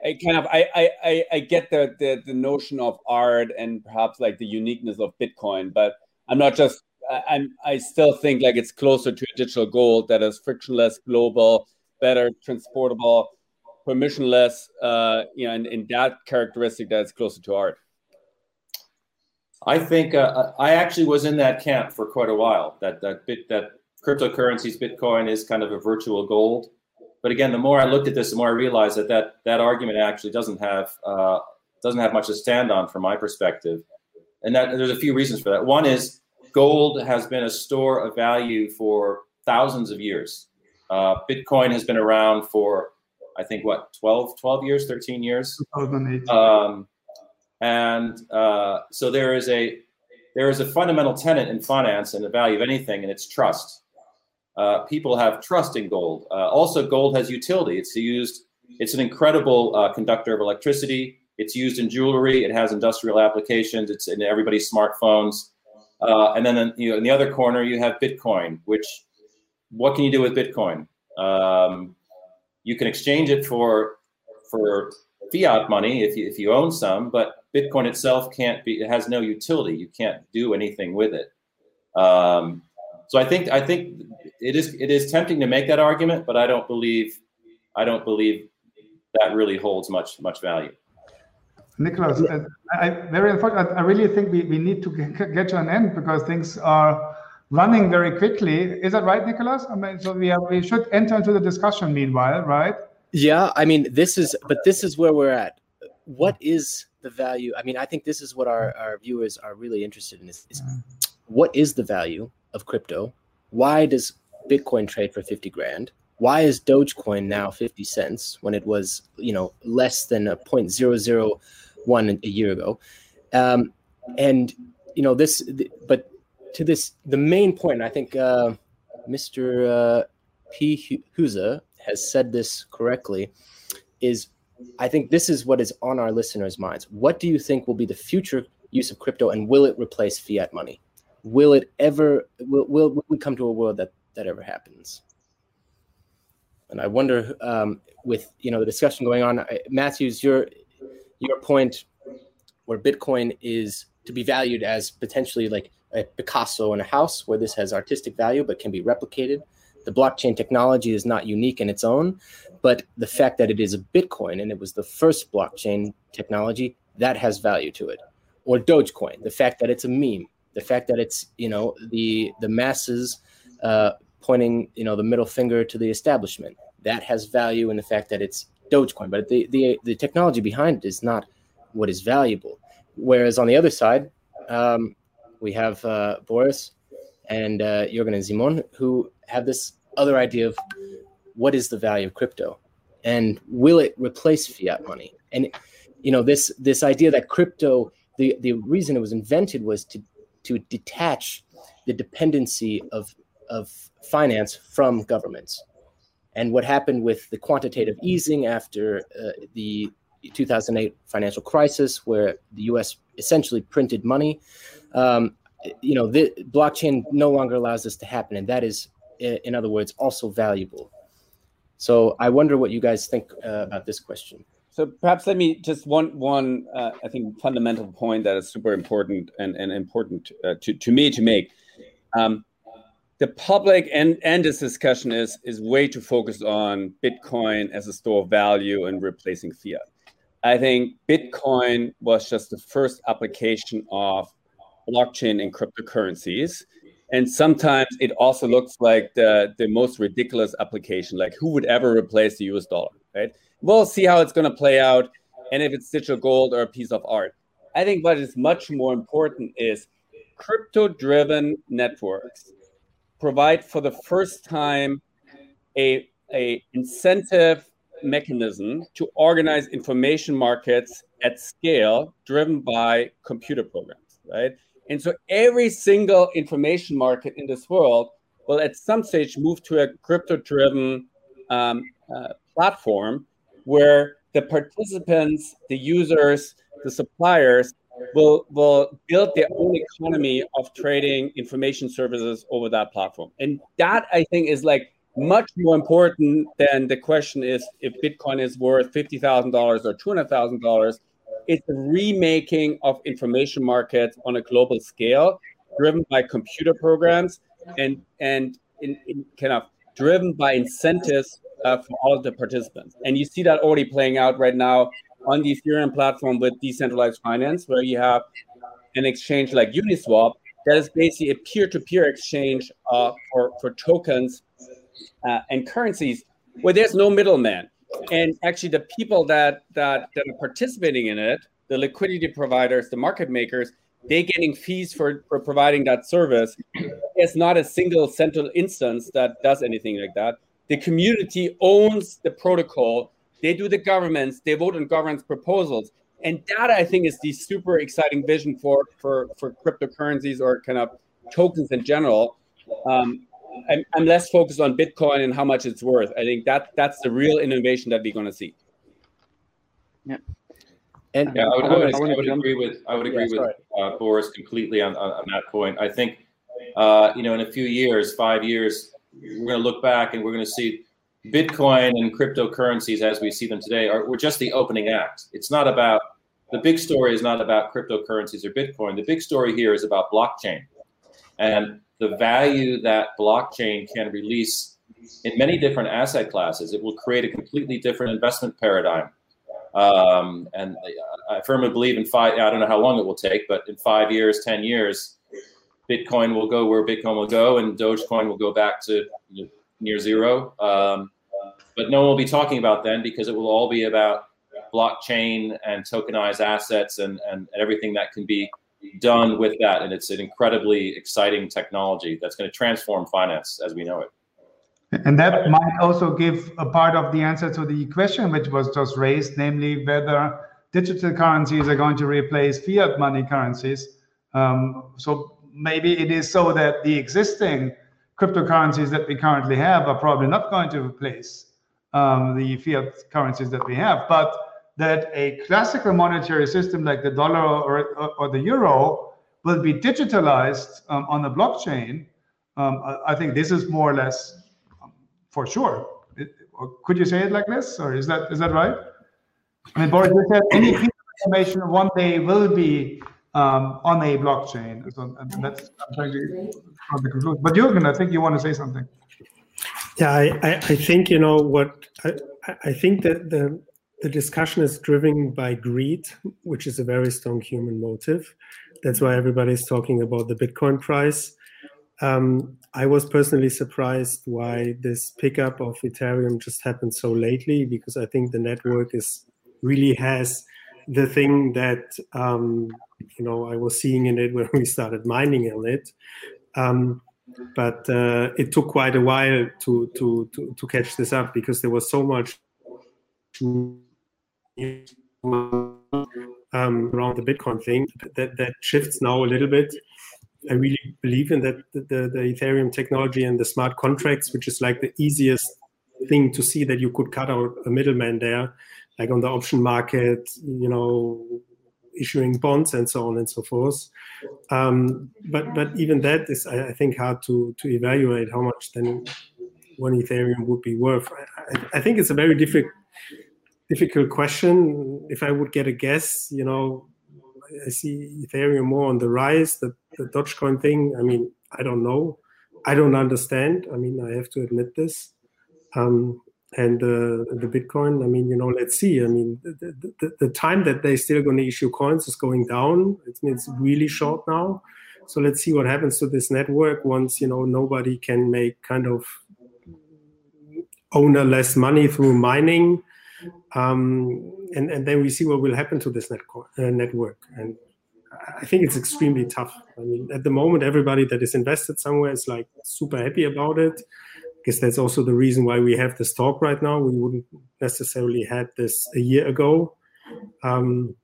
I kind of I I I get the, the the notion of art and perhaps like the uniqueness of Bitcoin, but I'm not just I'm I still think like it's closer to a digital gold that is frictionless, global, better transportable, permissionless, uh, you know, and, in that characteristic that's closer to art. I think uh, I actually was in that camp for quite a while. That that bit that cryptocurrencies, Bitcoin is kind of a virtual gold. But again, the more I looked at this, the more I realized that that, that argument actually doesn't have uh, doesn't have much to stand on from my perspective. And that there's a few reasons for that. One is gold has been a store of value for thousands of years. Uh, Bitcoin has been around for I think what 12, 12 years, 13 years. 2008. Um, and uh, so there is a there is a fundamental tenet in finance and the value of anything, and it's trust. Uh, people have trust in gold. Uh, also, gold has utility. It's used. It's an incredible uh, conductor of electricity. It's used in jewelry. It has industrial applications. It's in everybody's smartphones. Uh, and then you know, in the other corner, you have Bitcoin. Which, what can you do with Bitcoin? Um, you can exchange it for for fiat money if you, if you own some, but Bitcoin itself can't be. It has no utility. You can't do anything with it. Um, so I think I think it is it is tempting to make that argument, but I don't believe I don't believe that really holds much much value. Nicholas, uh, I, I very unfortunate. I really think we, we need to get to an end because things are running very quickly. Is that right, Nicholas? I mean, so we are, we should enter into the discussion meanwhile, right? Yeah, I mean, this is, but this is where we're at. What is the value? I mean, I think this is what our, our viewers are really interested in is, is what is the value of crypto? Why does Bitcoin trade for 50 grand? Why is Dogecoin now 50 cents when it was, you know, less than a 0.001 a year ago? Um, and, you know, this, but to this, the main point, I think uh, Mr. Uh, P. Huza has said this correctly, is I think this is what is on our listeners' minds. What do you think will be the future use of crypto, and will it replace fiat money? Will it ever? Will, will we come to a world that that ever happens? And I wonder, um, with you know the discussion going on, Matthews, your your point, where Bitcoin is to be valued as potentially like a Picasso in a house, where this has artistic value but can be replicated the blockchain technology is not unique in its own, but the fact that it is a Bitcoin and it was the first blockchain technology that has value to it. Or Dogecoin, the fact that it's a meme, the fact that it's you know the the masses uh, pointing you know the middle finger to the establishment that has value in the fact that it's Dogecoin, but the the the technology behind it is not what is valuable. Whereas on the other side, um, we have uh, Boris and uh, Jürgen and Simon who have this other idea of what is the value of crypto and will it replace fiat money and you know this this idea that crypto the the reason it was invented was to to detach the dependency of of finance from governments and what happened with the quantitative easing after uh, the 2008 financial crisis where the us essentially printed money um, you know the blockchain no longer allows this to happen and that is in other words, also valuable. So I wonder what you guys think uh, about this question. So perhaps let me just one one uh, I think fundamental point that is super important and, and important uh, to, to me to make. Um, the public and and this discussion is is way too focused on Bitcoin as a store of value and replacing fiat. I think Bitcoin was just the first application of blockchain and cryptocurrencies. And sometimes it also looks like the, the most ridiculous application like who would ever replace the us dollar right? We'll see how it's going to play out and if it's digital gold or a piece of art. I think what is much more important is crypto driven networks provide for the first time a, a incentive mechanism to organize information markets at scale driven by computer programs right? And so every single information market in this world will at some stage move to a crypto driven um, uh, platform where the participants, the users, the suppliers will, will build their own economy of trading information services over that platform. And that I think is like much more important than the question is if Bitcoin is worth $50,000 or $200,000 it's a remaking of information markets on a global scale, driven by computer programs and and in, in kind of driven by incentives uh, for all of the participants. And you see that already playing out right now on the Ethereum platform with decentralized finance, where you have an exchange like Uniswap that is basically a peer-to-peer exchange uh, for for tokens uh, and currencies where there's no middleman. And actually the people that that that are participating in it the liquidity providers the market makers they're getting fees for for providing that service. It's not a single central instance that does anything like that. The community owns the protocol they do the governments, they vote on governance proposals. And that I think is the super exciting vision for for for cryptocurrencies or kind of tokens in general. Um, I'm, I'm less focused on Bitcoin and how much it's worth. I think that that's the real innovation that we're going to see. Yeah. And yeah, I would, I would, I would agree with I would agree yeah, with uh, Boris completely on, on, on that point. I think uh, you know in a few years, five years, we're going to look back and we're going to see Bitcoin and cryptocurrencies as we see them today are we're just the opening act. It's not about the big story is not about cryptocurrencies or Bitcoin. The big story here is about blockchain and the value that blockchain can release in many different asset classes. It will create a completely different investment paradigm. Um, and I firmly believe in five, I don't know how long it will take, but in five years, 10 years, Bitcoin will go where Bitcoin will go and Dogecoin will go back to you know, near zero. Um, but no one will be talking about then because it will all be about blockchain and tokenized assets and, and, and everything that can be done with that. And it's an incredibly exciting technology that's going to transform finance as we know it. And that might also give a part of the answer to the question which was just raised, namely whether digital currencies are going to replace fiat money currencies. Um, so maybe it is so that the existing cryptocurrencies that we currently have are probably not going to replace um, the fiat currencies that we have, but that a classical monetary system like the dollar or, or, or the euro will be digitalized um, on the blockchain. Um, I, I think this is more or less for sure. It, could you say it like this, or is that is that right? I mean, Boris, you said any information one day will be um, on a blockchain. So, that's I'm trying to the conclusion. But Jürgen, I think you want to say something. Yeah, I, I, I think you know what I, I think that the the discussion is driven by greed, which is a very strong human motive. That's why everybody's talking about the Bitcoin price. Um, I was personally surprised why this pickup of Ethereum just happened so lately because I think the network is really has the thing that um, you know I was seeing in it when we started mining on it. Um, but uh, it took quite a while to, to to to catch this up because there was so much um, around the Bitcoin thing that that shifts now a little bit I really believe in that the, the, the, Ethereum technology and the smart contracts, which is like the easiest thing to see that you could cut out a middleman there, like on the option market, you know, issuing bonds and so on and so forth. Um, but but even that is, I, I, think, hard to to evaluate how much then one Ethereum would be worth. I, I think it's a very difficult difficult question. If I would get a guess, you know, I see Ethereum more on the rise. The, the Dogecoin thing, I mean, I don't know. I don't understand. I mean, I have to admit this. Um, and uh, the Bitcoin, I mean, you know, let's see. I mean, the, the, the time that they're still going to issue coins is going down. It's, it's really short now. So let's see what happens to this network once, you know, nobody can make kind of ownerless money through mining um, and, and then we see what will happen to this uh, network. And I think it's extremely tough. I mean, at the moment, everybody that is invested somewhere is like super happy about it. Guess that's also the reason why we have this talk right now. We wouldn't necessarily had this a year ago. Um,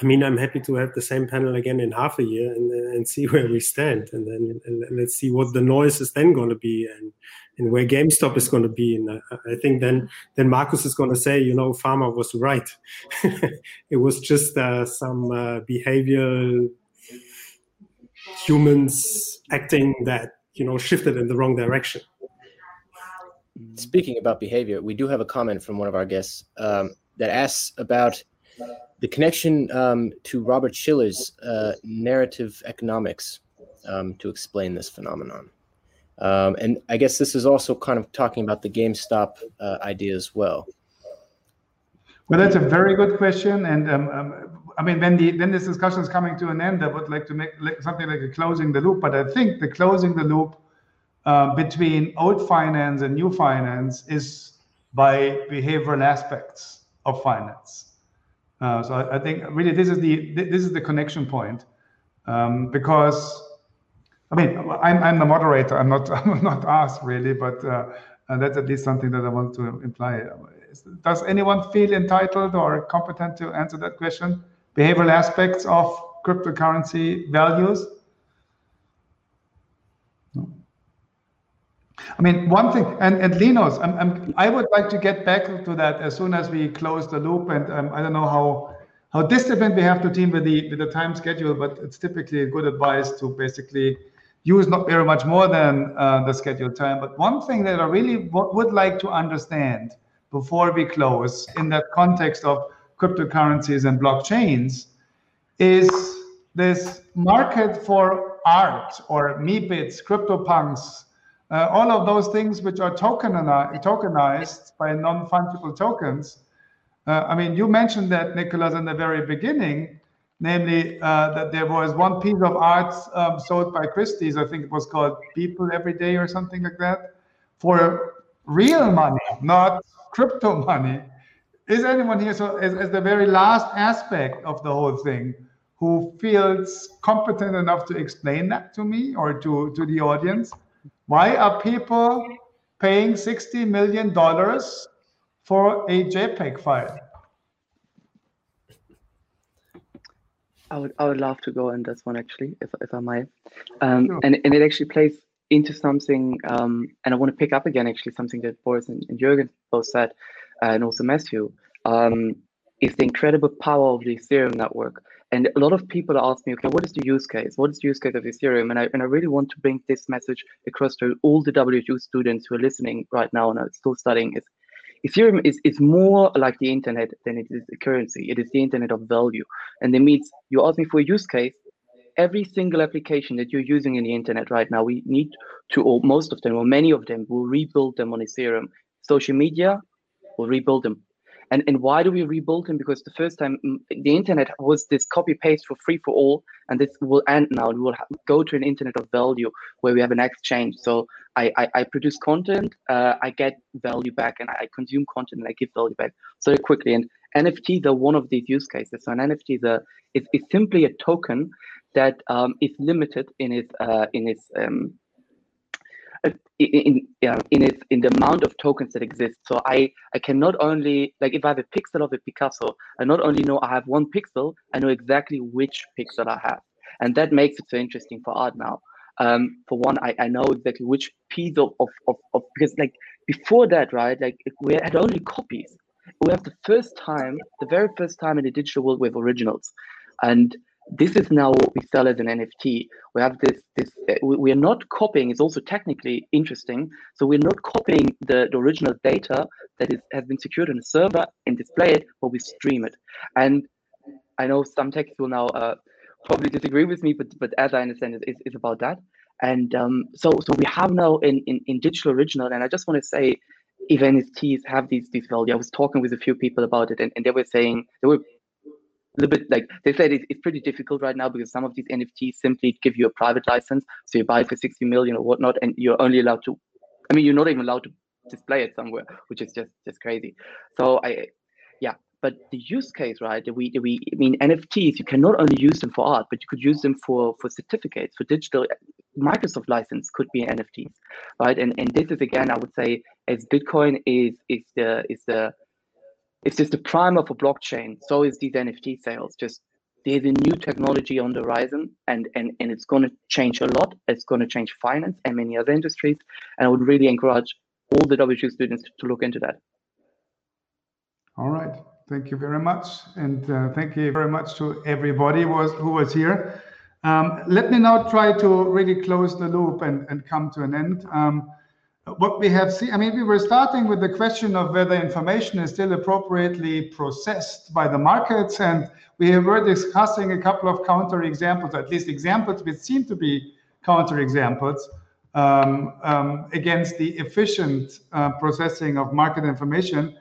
I mean, I'm happy to have the same panel again in half a year and, and see where we stand, and then and let's see what the noise is then going to be, and and where GameStop is going to be. And I, I think then then Markus is going to say, you know, Fama was right. it was just uh, some uh, behavioral humans acting that you know shifted in the wrong direction. Speaking about behavior, we do have a comment from one of our guests um, that asks about the connection um, to Robert Shiller's uh, narrative economics um, to explain this phenomenon. Um, and I guess this is also kind of talking about the GameStop uh, idea as well. Well, that's a very good question, and um, um, I mean, when the when this discussion is coming to an end, I would like to make something like a closing the loop. But I think the closing the loop uh, between old finance and new finance is by behavioral aspects of finance. Uh, so I, I, think really this is the this is the connection point um, because I mean, I'm, I'm the moderator. I'm not I'm not asked really, but uh, that's at least something that I want to imply. Does anyone feel entitled or competent to answer that question? Behavioral aspects of cryptocurrency values? No. I mean, one thing, and, and Linus, I'm, I'm, i would like to get back to that as soon as we close the loop. And um, I don't know how how disciplined we have to team with the with the time schedule, but it's typically good advice to basically use not very much more than uh, the scheduled time. But one thing that I really would like to understand before we close in that context of cryptocurrencies and blockchains is this market for art or Meebits, CryptoPunks, uh, all of those things which are tokenized, tokenized by non-fungible tokens. Uh, I mean, you mentioned that, Nicholas, in the very beginning, namely uh, that there was one piece of art um, sold by Christie's, I think it was called People Every Day or something like that, for real money, not crypto money. Is anyone here, so as, as the very last aspect of the whole thing, who feels competent enough to explain that to me or to, to the audience? Why are people paying $60 million for a JPEG file? I would I would love to go on this one actually, if if I might. Um, sure. and and it actually plays into something, um, and I want to pick up again actually something that Boris and, and Jürgen both said, uh, and also Matthew, um, is the incredible power of the Ethereum network. And a lot of people ask me, okay, what is the use case? What is the use case of Ethereum? And I and I really want to bring this message across to all the WHU students who are listening right now and are still studying. Is Ethereum is, is more like the internet than it is a currency. It is the internet of value. And it means you ask me for a use case, every single application that you're using in the internet right now, we need to, or most of them, or many of them, will rebuild them on Ethereum. Social media will rebuild them. And, and why do we rebuild them? Because the first time mm, the internet was this copy paste for free for all, and this will end now. We will go to an internet of value where we have an exchange. So I, I, I produce content, uh, I get value back, and I consume content and I give value back so quickly. And NFTs are one of these use cases. So an NFT is, a, is, is simply a token that um, is limited in its uh, in its um, in yeah, in its in the amount of tokens that exist. So I I can not only like if I have a pixel of a Picasso, I not only know I have one pixel, I know exactly which pixel I have, and that makes it so interesting for art now. Um, for one, I, I know exactly which piece of, of, of, of because like before that, right? Like we had only copies. We have the first time, the very first time in the digital world we have originals, and this is now what we sell as an NFT. We have this, this uh, we, are not copying, it's also technically interesting. So we're not copying the, the original data that is, has been secured on a server and display it, but we stream it. And I know some techs will now uh, probably disagree with me, but, but as I understand it, it's, it's about that. And um, so, so we have now in, in, in digital original, and I just want to say, if NFTs have these these value, I was talking with a few people about it, and, and they were saying they were little bit like they said it's, it's pretty difficult right now because some of these nfts simply give you a private license. So you buy it for 60 million or whatnot and you're only allowed to i mean you're not even allowed to display it somewhere which is just just crazy. So i yeah but the use case right That we that we i mean nfts you can not only use them for art but you could use them for for certificates for digital microsoft license could be an nfts right? And and this is again i would say as bitcoin is is the is the it's just the prime of a blockchain. So is these NFT sales. Just there's a new technology on the horizon, and and and it's going to change a lot. It's going to change finance and many other industries. And I would really encourage all the WHU students to look into that. All right. Thank you very much, and uh, thank you very much to everybody was who was here. Um, let me now try to really close the loop and, and come to an end. Um, what we have seen, I mean, we were starting with the question of whether information is still appropriately processed by the markets. And we were discussing a couple of counter examples, at least examples which seem to be counter examples um, um, against the efficient uh, processing of market information.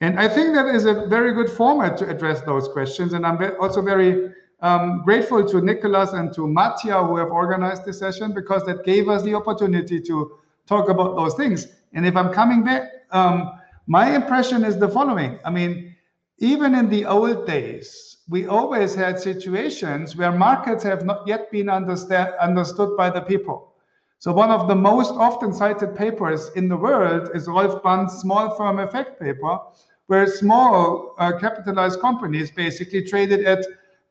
And I think that is a very good format to address those questions. And I'm also very um, grateful to Nicholas and to Mattia who have organized this session because that gave us the opportunity to talk about those things. And if I'm coming back, um, my impression is the following. I mean, even in the old days, we always had situations where markets have not yet been understood by the people. So one of the most often cited papers in the world is Rolf Banz's small firm effect paper, where small uh, capitalized companies basically traded at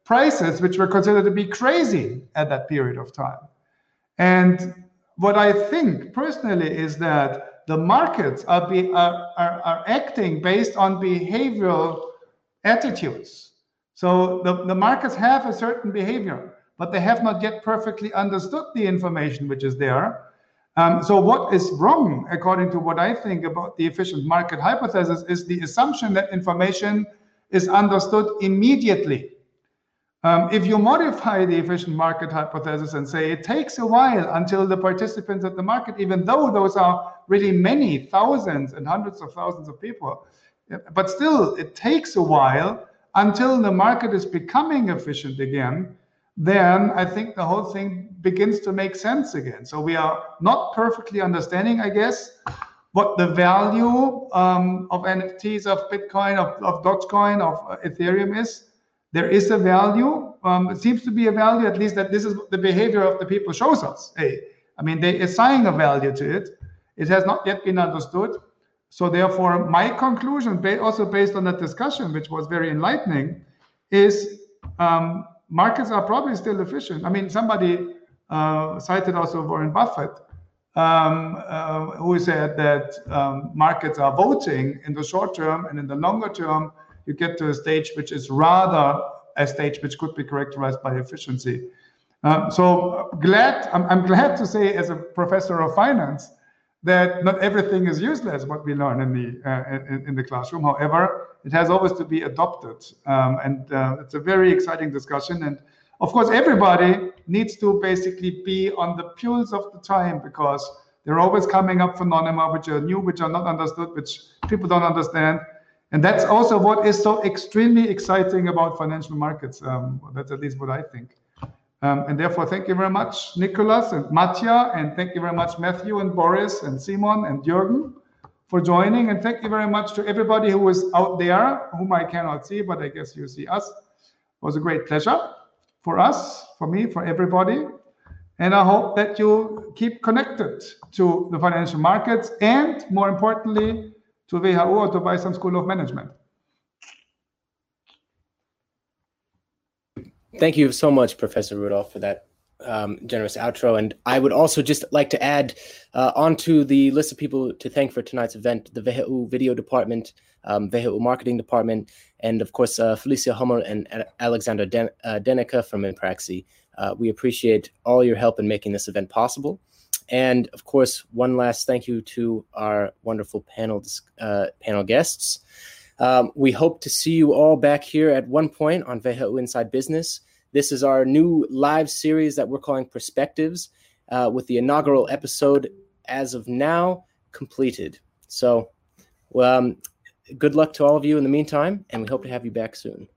prices which were considered to be crazy at that period of time. And what I think personally is that the markets are, be, are, are, are acting based on behavioral attitudes. So the, the markets have a certain behavior, but they have not yet perfectly understood the information which is there. Um, so what is wrong, according to what I think about the efficient market hypothesis, is the assumption that information is understood immediately. Um, if you modify the efficient market hypothesis and say it takes a while until the participants at the market, even though those are really many thousands and hundreds of thousands of people, but still it takes a while until the market is becoming efficient again, then I think the whole thing begins to make sense again. So we are not perfectly understanding, I guess, what the value um, of NFTs, of Bitcoin, of, of Dogecoin, of Ethereum is there is a value. Um, it seems to be a value, at least that this is the behavior of the people shows us. Hey, I mean, they assign a value to it. It has not yet been understood. So therefore, my conclusion, also based on that discussion, which was very enlightening, is um, markets are probably still efficient. I mean, somebody uh, cited also Warren Buffett, um, uh, who said that um, markets are voting in the short term and in the longer term you get to a stage which is rather a stage which could be characterized by efficiency. Um, so glad, I'm, I'm, glad to say as a professor of finance that not everything is useless what we learn in the uh, in, in, the classroom. However, it has always to be adopted, um, and uh, it's a very exciting discussion. And of course, everybody needs to basically be on the pulse of the time because they're always coming up phenomena which are new, which are not understood, which people don't understand. And that's also what is so extremely exciting about financial markets. Um, that's at least what I think. Um, and therefore, thank you very much, Nicholas and Mattia, and thank you very much, Matthew and Boris and Simon and Jürgen for joining. And thank you very much to everybody who is out there, whom I cannot see, but I guess you see us. It was a great pleasure for us, for me, for everybody. And I hope that you keep connected to the financial markets and more importantly, to WHU or to Beisheim School of Management. Thank you so much, Professor Rudolf, for that um, generous outro. And I would also just like to add uh, onto the list of people to thank for tonight's event the WHU Video Department, um, WHU Marketing Department, and of course, uh, Felicia Hummel and Alexander Den- uh, Denica from Impraxi. Uh, we appreciate all your help in making this event possible. And of course, one last thank you to our wonderful panel uh, panel guests. Um, we hope to see you all back here at one point on WHU Inside Business. This is our new live series that we're calling Perspectives, uh, with the inaugural episode as of now completed. So, um, good luck to all of you in the meantime, and we hope to have you back soon.